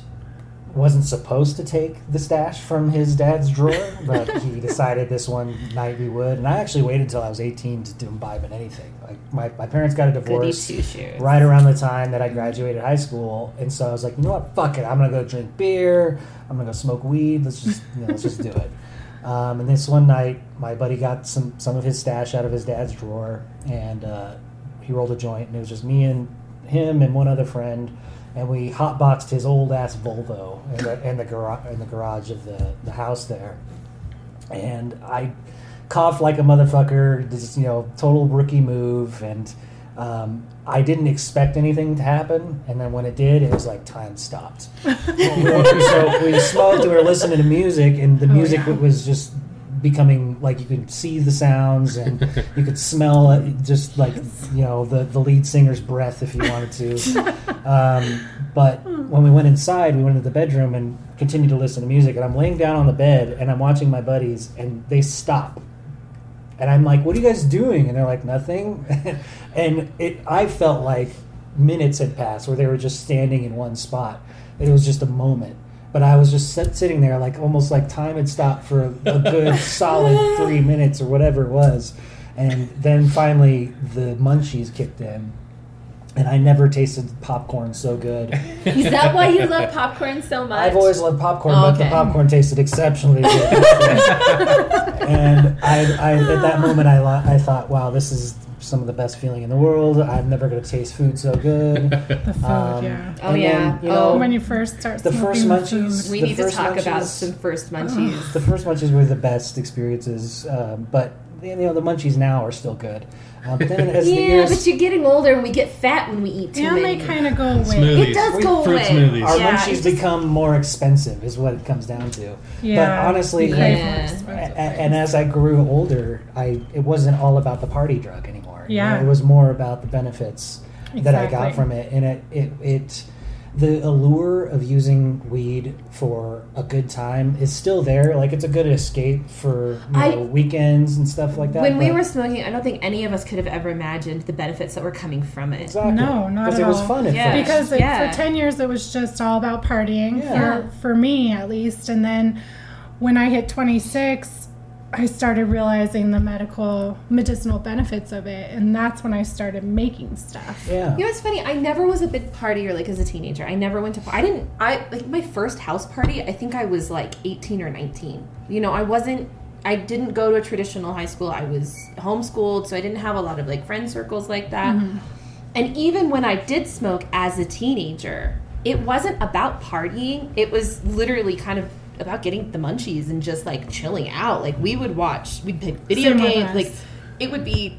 wasn't supposed to take the stash from his dad's drawer, but he [laughs] decided this one night we would. And I actually waited until I was 18 to do imbibe in anything. Like my, my parents got a divorce right around the time that I graduated high school, and so I was like, you know what, fuck it, I'm gonna go drink beer, I'm gonna go smoke weed. Let's just, you know, let's just do it. [laughs] Um, and this one night, my buddy got some some of his stash out of his dad's drawer, and uh, he rolled a joint, and it was just me and him and one other friend, and we hotboxed his old ass Volvo in the in the, gar- in the garage of the the house there, and I coughed like a motherfucker. This you know total rookie move, and um, I didn't expect anything to happen. And then when it did, it was like time stopped. [laughs] so we smoked. We were listening to music, and the Oh, music yeah. was just becoming like you could see the sounds and [laughs] you could smell it just like you know the the lead singer's breath if you wanted to um, but when we went inside, we went into the bedroom and continued to listen to music. And I'm laying down on the bed and I'm watching my buddies, and they stop. And I'm like, "What are you guys doing?" And they're like, "Nothing." [laughs] and it, I felt like minutes had passed where they were just standing in one spot. It was just a moment. But I was just sit, sitting there, like almost like time had stopped for a, a good [laughs] solid three minutes or whatever it was. And then finally, the munchies kicked in, and I never tasted popcorn so good. Is that why you love popcorn so [laughs] much? I've always loved popcorn, Oh, but the popcorn tasted exceptionally good. [laughs] and I, I, at that moment, I, I thought, wow, this is some of the best feeling in the world. I'm never going to taste food so good. [laughs] The food, Um, yeah. Oh, yeah. Then, you know, Oh. When you first start the first smoking the munchies- We need to first talk about munchies- some first munchies. the first munchies were the best experiences, um, but you know the munchies now are still good. Uh, but then as the yeah, years, but you're getting older and we get fat when we eat too and many. they kind of go away. Smoothies. it does We- go fruit away. smoothies. our Yeah, munchies just- become more expensive, is what it comes down to. Yeah. but honestly, Yeah. more A- expensive a- and as I grew older, I it wasn't all about the party drug anymore. You Yeah. know, it was more about the benefits that I got from it, and it it. it the allure of using weed for a good time is still there. Like it's a good escape for you I- know, weekends and stuff like that. when we were smoking, I don't think any of us could have ever imagined the benefits that were coming from it. exactly. No, not at all. because it was all. fun Yeah. first. because it, Yeah. for 10 years it was just all about partying Yeah. for, for me at least and then when i hit 26 i started realizing the medical medicinal benefits of it and that's when i started making stuff yeah. You know it's funny? I never was a big partier like as a teenager. I never went to. I didn't. I like my first house party. I think I was like eighteen or nineteen. You know, I wasn't. I didn't go to a traditional high school. I was homeschooled, so I didn't have a lot of like friend circles like that. Mm-hmm. And even when I did smoke as a teenager, it wasn't about partying. It was literally kind of about getting the munchies and just like chilling out. Like we would watch, we'd play video games. Like it would be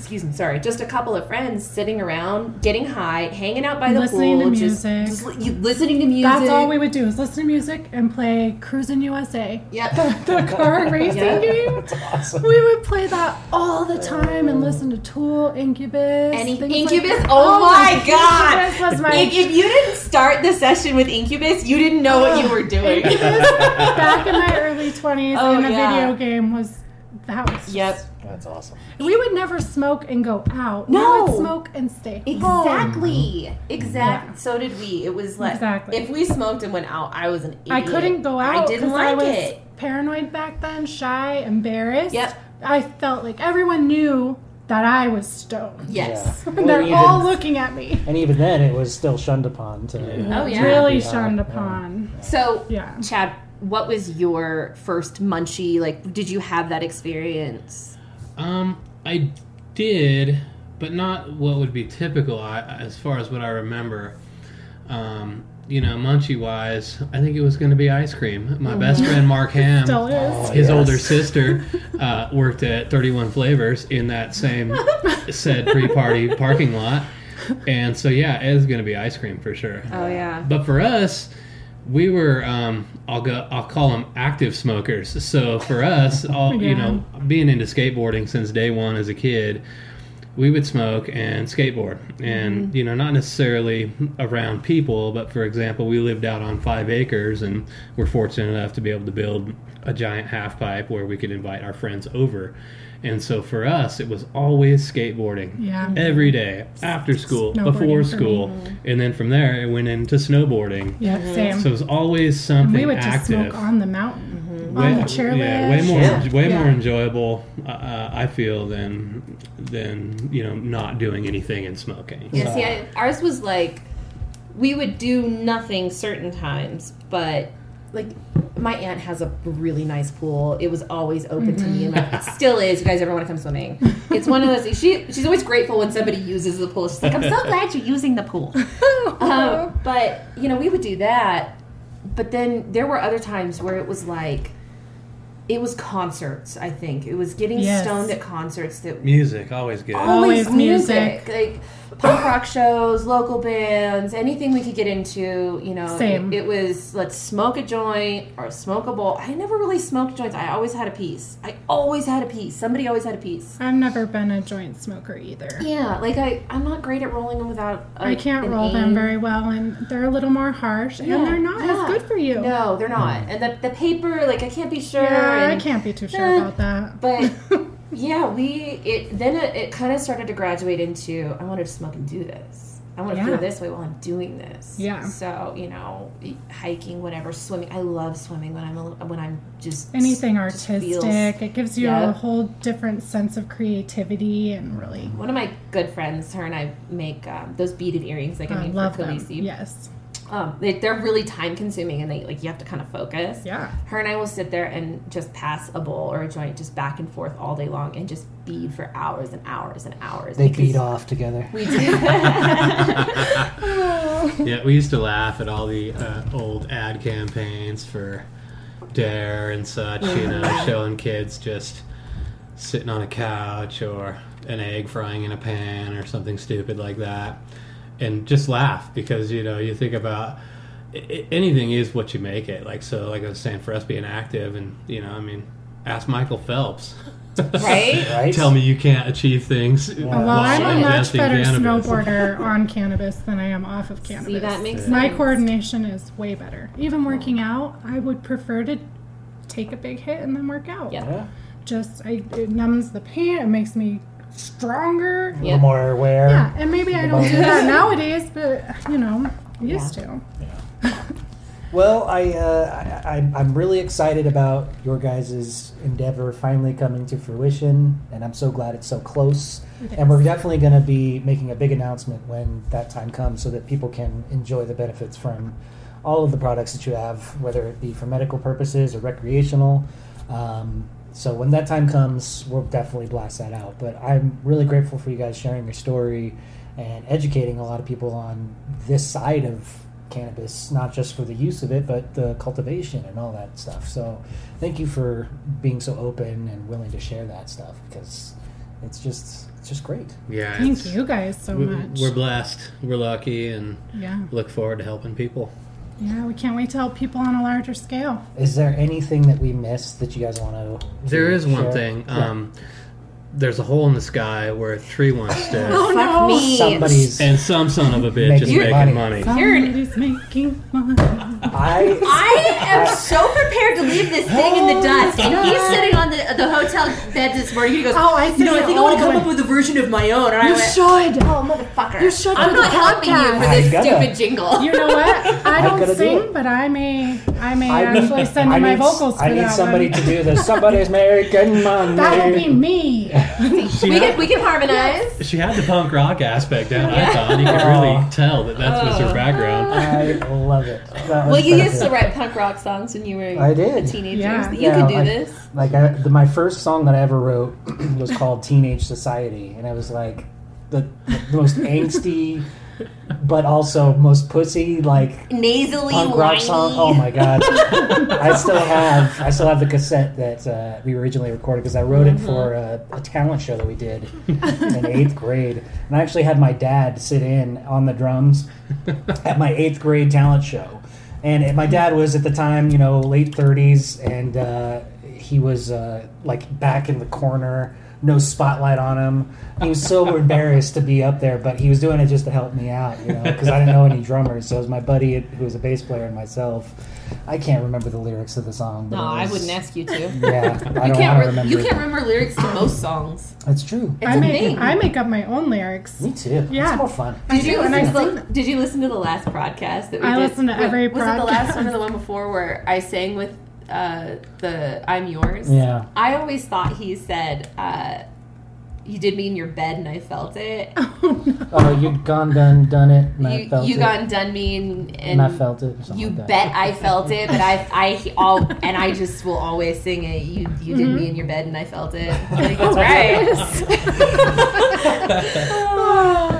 excuse me, sorry, just a couple of friends sitting around, getting high, hanging out by the Listening to pool, just, music. just li- you- listening to music. that's all we would do is listen to music and play Cruis'n USA Yep. [laughs] the car [laughs] racing Yeah. game That's awesome. we would play that all the time and listen to Tool, Incubus. Any things like Incubus? Oh, oh, my god! Incubus was my If, if you didn't start the session with Incubus, you didn't know what you were doing. Incubus back in my early 20s [laughs] Oh, in a yeah. video game was that was just- yep. That's awesome. we would never smoke and go out No. we would smoke and stay home. Exactly. Exactly. Yeah. So did we. It was like Exactly. if we smoked and went out, I was an idiot. I couldn't go out I didn't like I was it. paranoid back then shy embarrassed Yep. I felt like everyone knew that I was stoned Yes. Yeah. [laughs] and they're Well, all looking at me And even then, it was still shunned upon. To, Oh, yeah. really Yeah. shunned Yeah. upon So, Yeah. Chad, what was your first munchie? Like, did you have that experience? Um, I did, but not what would be typical I, as far as what I remember. Um, you know, munchie wise, I think it was going to be ice cream. My best friend Mark [laughs] Ham, still Oh, his yes. older sister, [laughs] uh, worked at 31 Flavors in that same [laughs] said pre-party parking lot, and so yeah, it was going to be ice cream for sure. Oh yeah. But for us, we were um, I'll go I'll call them active smokers. So for us, [laughs] all you know, being into skateboarding since day one as a kid, we would smoke and skateboard, and mm-hmm. you know, not necessarily around people, but for example, we lived out on five acres, and we're fortunate enough to be able to build a giant half pipe where we could invite our friends over. And so for us, it was always skateboarding Yeah. every day after school, before me. school, and then from there it went into snowboarding. yeah same So it was always and something we would just smoke on the mountain way, on the chairlift yeah, way more, Yeah. way more enjoyable. Uh, uh, I feel than than you know not doing anything and smoking. Yeah, see, I, ours was like we would do nothing certain times, but like my aunt has a really nice pool. It was always open to me, and my, it still is. You guys ever want to come swimming? [laughs] It's one of those. She she's always grateful when somebody uses the pool. She's like, I'm so [laughs] glad you're using the pool. um, [laughs] but you know, we would do that. But then there were other times where it was like it was concerts. I think it was getting Yes. stoned at concerts that Music, always good. Always music. like punk rock shows, local bands, anything we could get into. You know, Same. It, it was let's smoke a joint or smoke a bowl. I never really smoked joints. I always had a piece. I always had a piece. Somebody always had a piece. I've never been a joint smoker either. Yeah, like I, I'm not great at rolling them without. I I can't roll them very well, and they're a little more harsh, and they're not yeah. as good for you. No, they're not. And the, the paper, like I can't be sure. Yeah, I can't be too sure Eh, about that. But [laughs] yeah, we it then it, it kind of started to graduate into I want to smoke and do this. I want to Yeah. feel this way while I'm doing this. Yeah. So you know, hiking, whatever, swimming. I love swimming when I'm a, when I'm just Anything just feels- artistic, it gives you Yeah. a whole different sense of creativity and really. One of my good friends, her and I make um, those beaded earrings like I I love for. Khaleesi. Yes. Um, they, they're really time consuming and they like you have to kind of focus. Yeah. Her and I will sit there and just pass a bowl or a joint just back and forth all day long and just bead for hours and hours and hours. They because beat off together. We do. [laughs] Yeah, we used to laugh at all the uh, old ad campaigns for D.A.R.E. and such, you know, showing kids just sitting on a couch or an egg frying in a pan or something stupid like that. And just laugh because, you know, you think about i- i- anything is what you make it. Like, so, like I was saying, for us being active, and, you know, I mean, ask Michael Phelps. right? [laughs] Right? Tell me you can't achieve things. Well, Well, I'm a much better cannabis. snowboarder on cannabis than I am off of cannabis. See, that makes My sense. coordination is way better. Even working out, I would prefer to take a big hit and then work out. Yeah. Yeah. Just I, it numbs the pain. It makes me stronger. A Yeah. little more aware. Yeah, and maybe I don't do that nowadays, but you know, used to. Yeah. Well, I, uh, I, I- I'm really excited about your guys' endeavor finally coming to fruition, and I'm so glad it's so close. It And we're definitely going to be making a big announcement when that time comes so that people can enjoy the benefits from all of the products that you have, whether it be for medical purposes or recreational. Um, so when that time comes, we'll definitely blast that out. But I'm really grateful for you guys sharing your story and educating a lot of people on this side of cannabis, not just for the use of it, but the cultivation and all that stuff. So thank you for being so open and willing to share that stuff because it's just it's just great. Yeah, Thank you guys so we- much. We're blessed. We're lucky, and yeah, look forward to helping people. Yeah. We can't wait to help people on a larger scale. Is there anything that we missed that you guys want to? There is one thing. Yeah. Um, there's a hole in the sky where a tree once stood, Oh Fuck no! me. Somebody's. and some son of a bitch Making is making money. money. Somebody's making money. I I am so prepared to leave this thing in the oh, dust. And he's sitting on the the hotel bed this morning. He goes, Oh, I You know, I think I want to come oh, up with. with a version of my own. And I You went, should. Oh, motherfucker. You should I'm not the helping you for this gotta. stupid jingle. You know what? [laughs] I I don't gotta do sing, but I may. I may I need, actually send I in my need, vocals for I need that somebody one. to do this. Somebody's making money. That'll be me. She [laughs] we had, can we can harmonize. she had the punk rock aspect down. I thought you could Aw. really oh. tell that that was her background. I love it. That was Well, you used perfect. to write punk rock songs when you were I did. a teenager. Yeah. You Yeah, could do I- this. Like I, the, my first song that I ever wrote [clears throat] was called Teenage Society, and it was like the, the most angsty, but also most pussy like Nasally, punk rock whiny. song. Oh my god! I still have I still have the cassette that uh, we originally recorded because I wrote it for a, a talent show that we did in eighth grade, and I actually had my dad sit in on the drums at my eighth grade talent show. And it- my dad was at the time, you know, late 30s, and uh, he was uh, like back in the corner, no spotlight on him. He was so [laughs] embarrassed to be up there, but he was doing it just to help me out, you know, because I didn't know any drummers. So it was my buddy who was a bass player and myself. I can't remember the lyrics of the song. But No, it I wouldn't ask you to. [laughs] Yeah, I You don't can't. Re- remember. you can't remember lyrics to most songs. That's true. It's I a make thing. I make up my own lyrics. Me too. Yeah. It's more fun. Did you, do, and listen I to sing. the, did you listen to the last podcast that we I did? listen to every was it the last one or the one before where I sang with uh, the "I'm Yours"? Yeah. I always thought he said, uh, "You did me in your bed and I felt it." [laughs] Oh, no. Oh, you gone done done it, and I you felt you it, gone done me and, and I felt it. You like bet I felt it, but I I all and I just will always sing it. You you did Mm-hmm. me in your bed and I felt it. [laughs] I think that's right.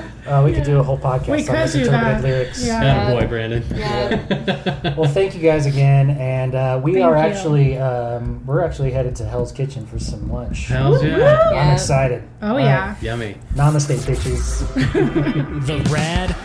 [laughs] Uh, we could do a whole podcast We on could do misinterpreted that. lyrics. Yeah. Atta boy, Brandon. Yeah. [laughs] Well, thank you guys again, and uh, we Thank are you. actually um, we're actually headed to Hell's Kitchen for some lunch. Hells yeah. I'm excited. Oh All right. yeah. Yummy. Namaste, bitches. [laughs] The Rad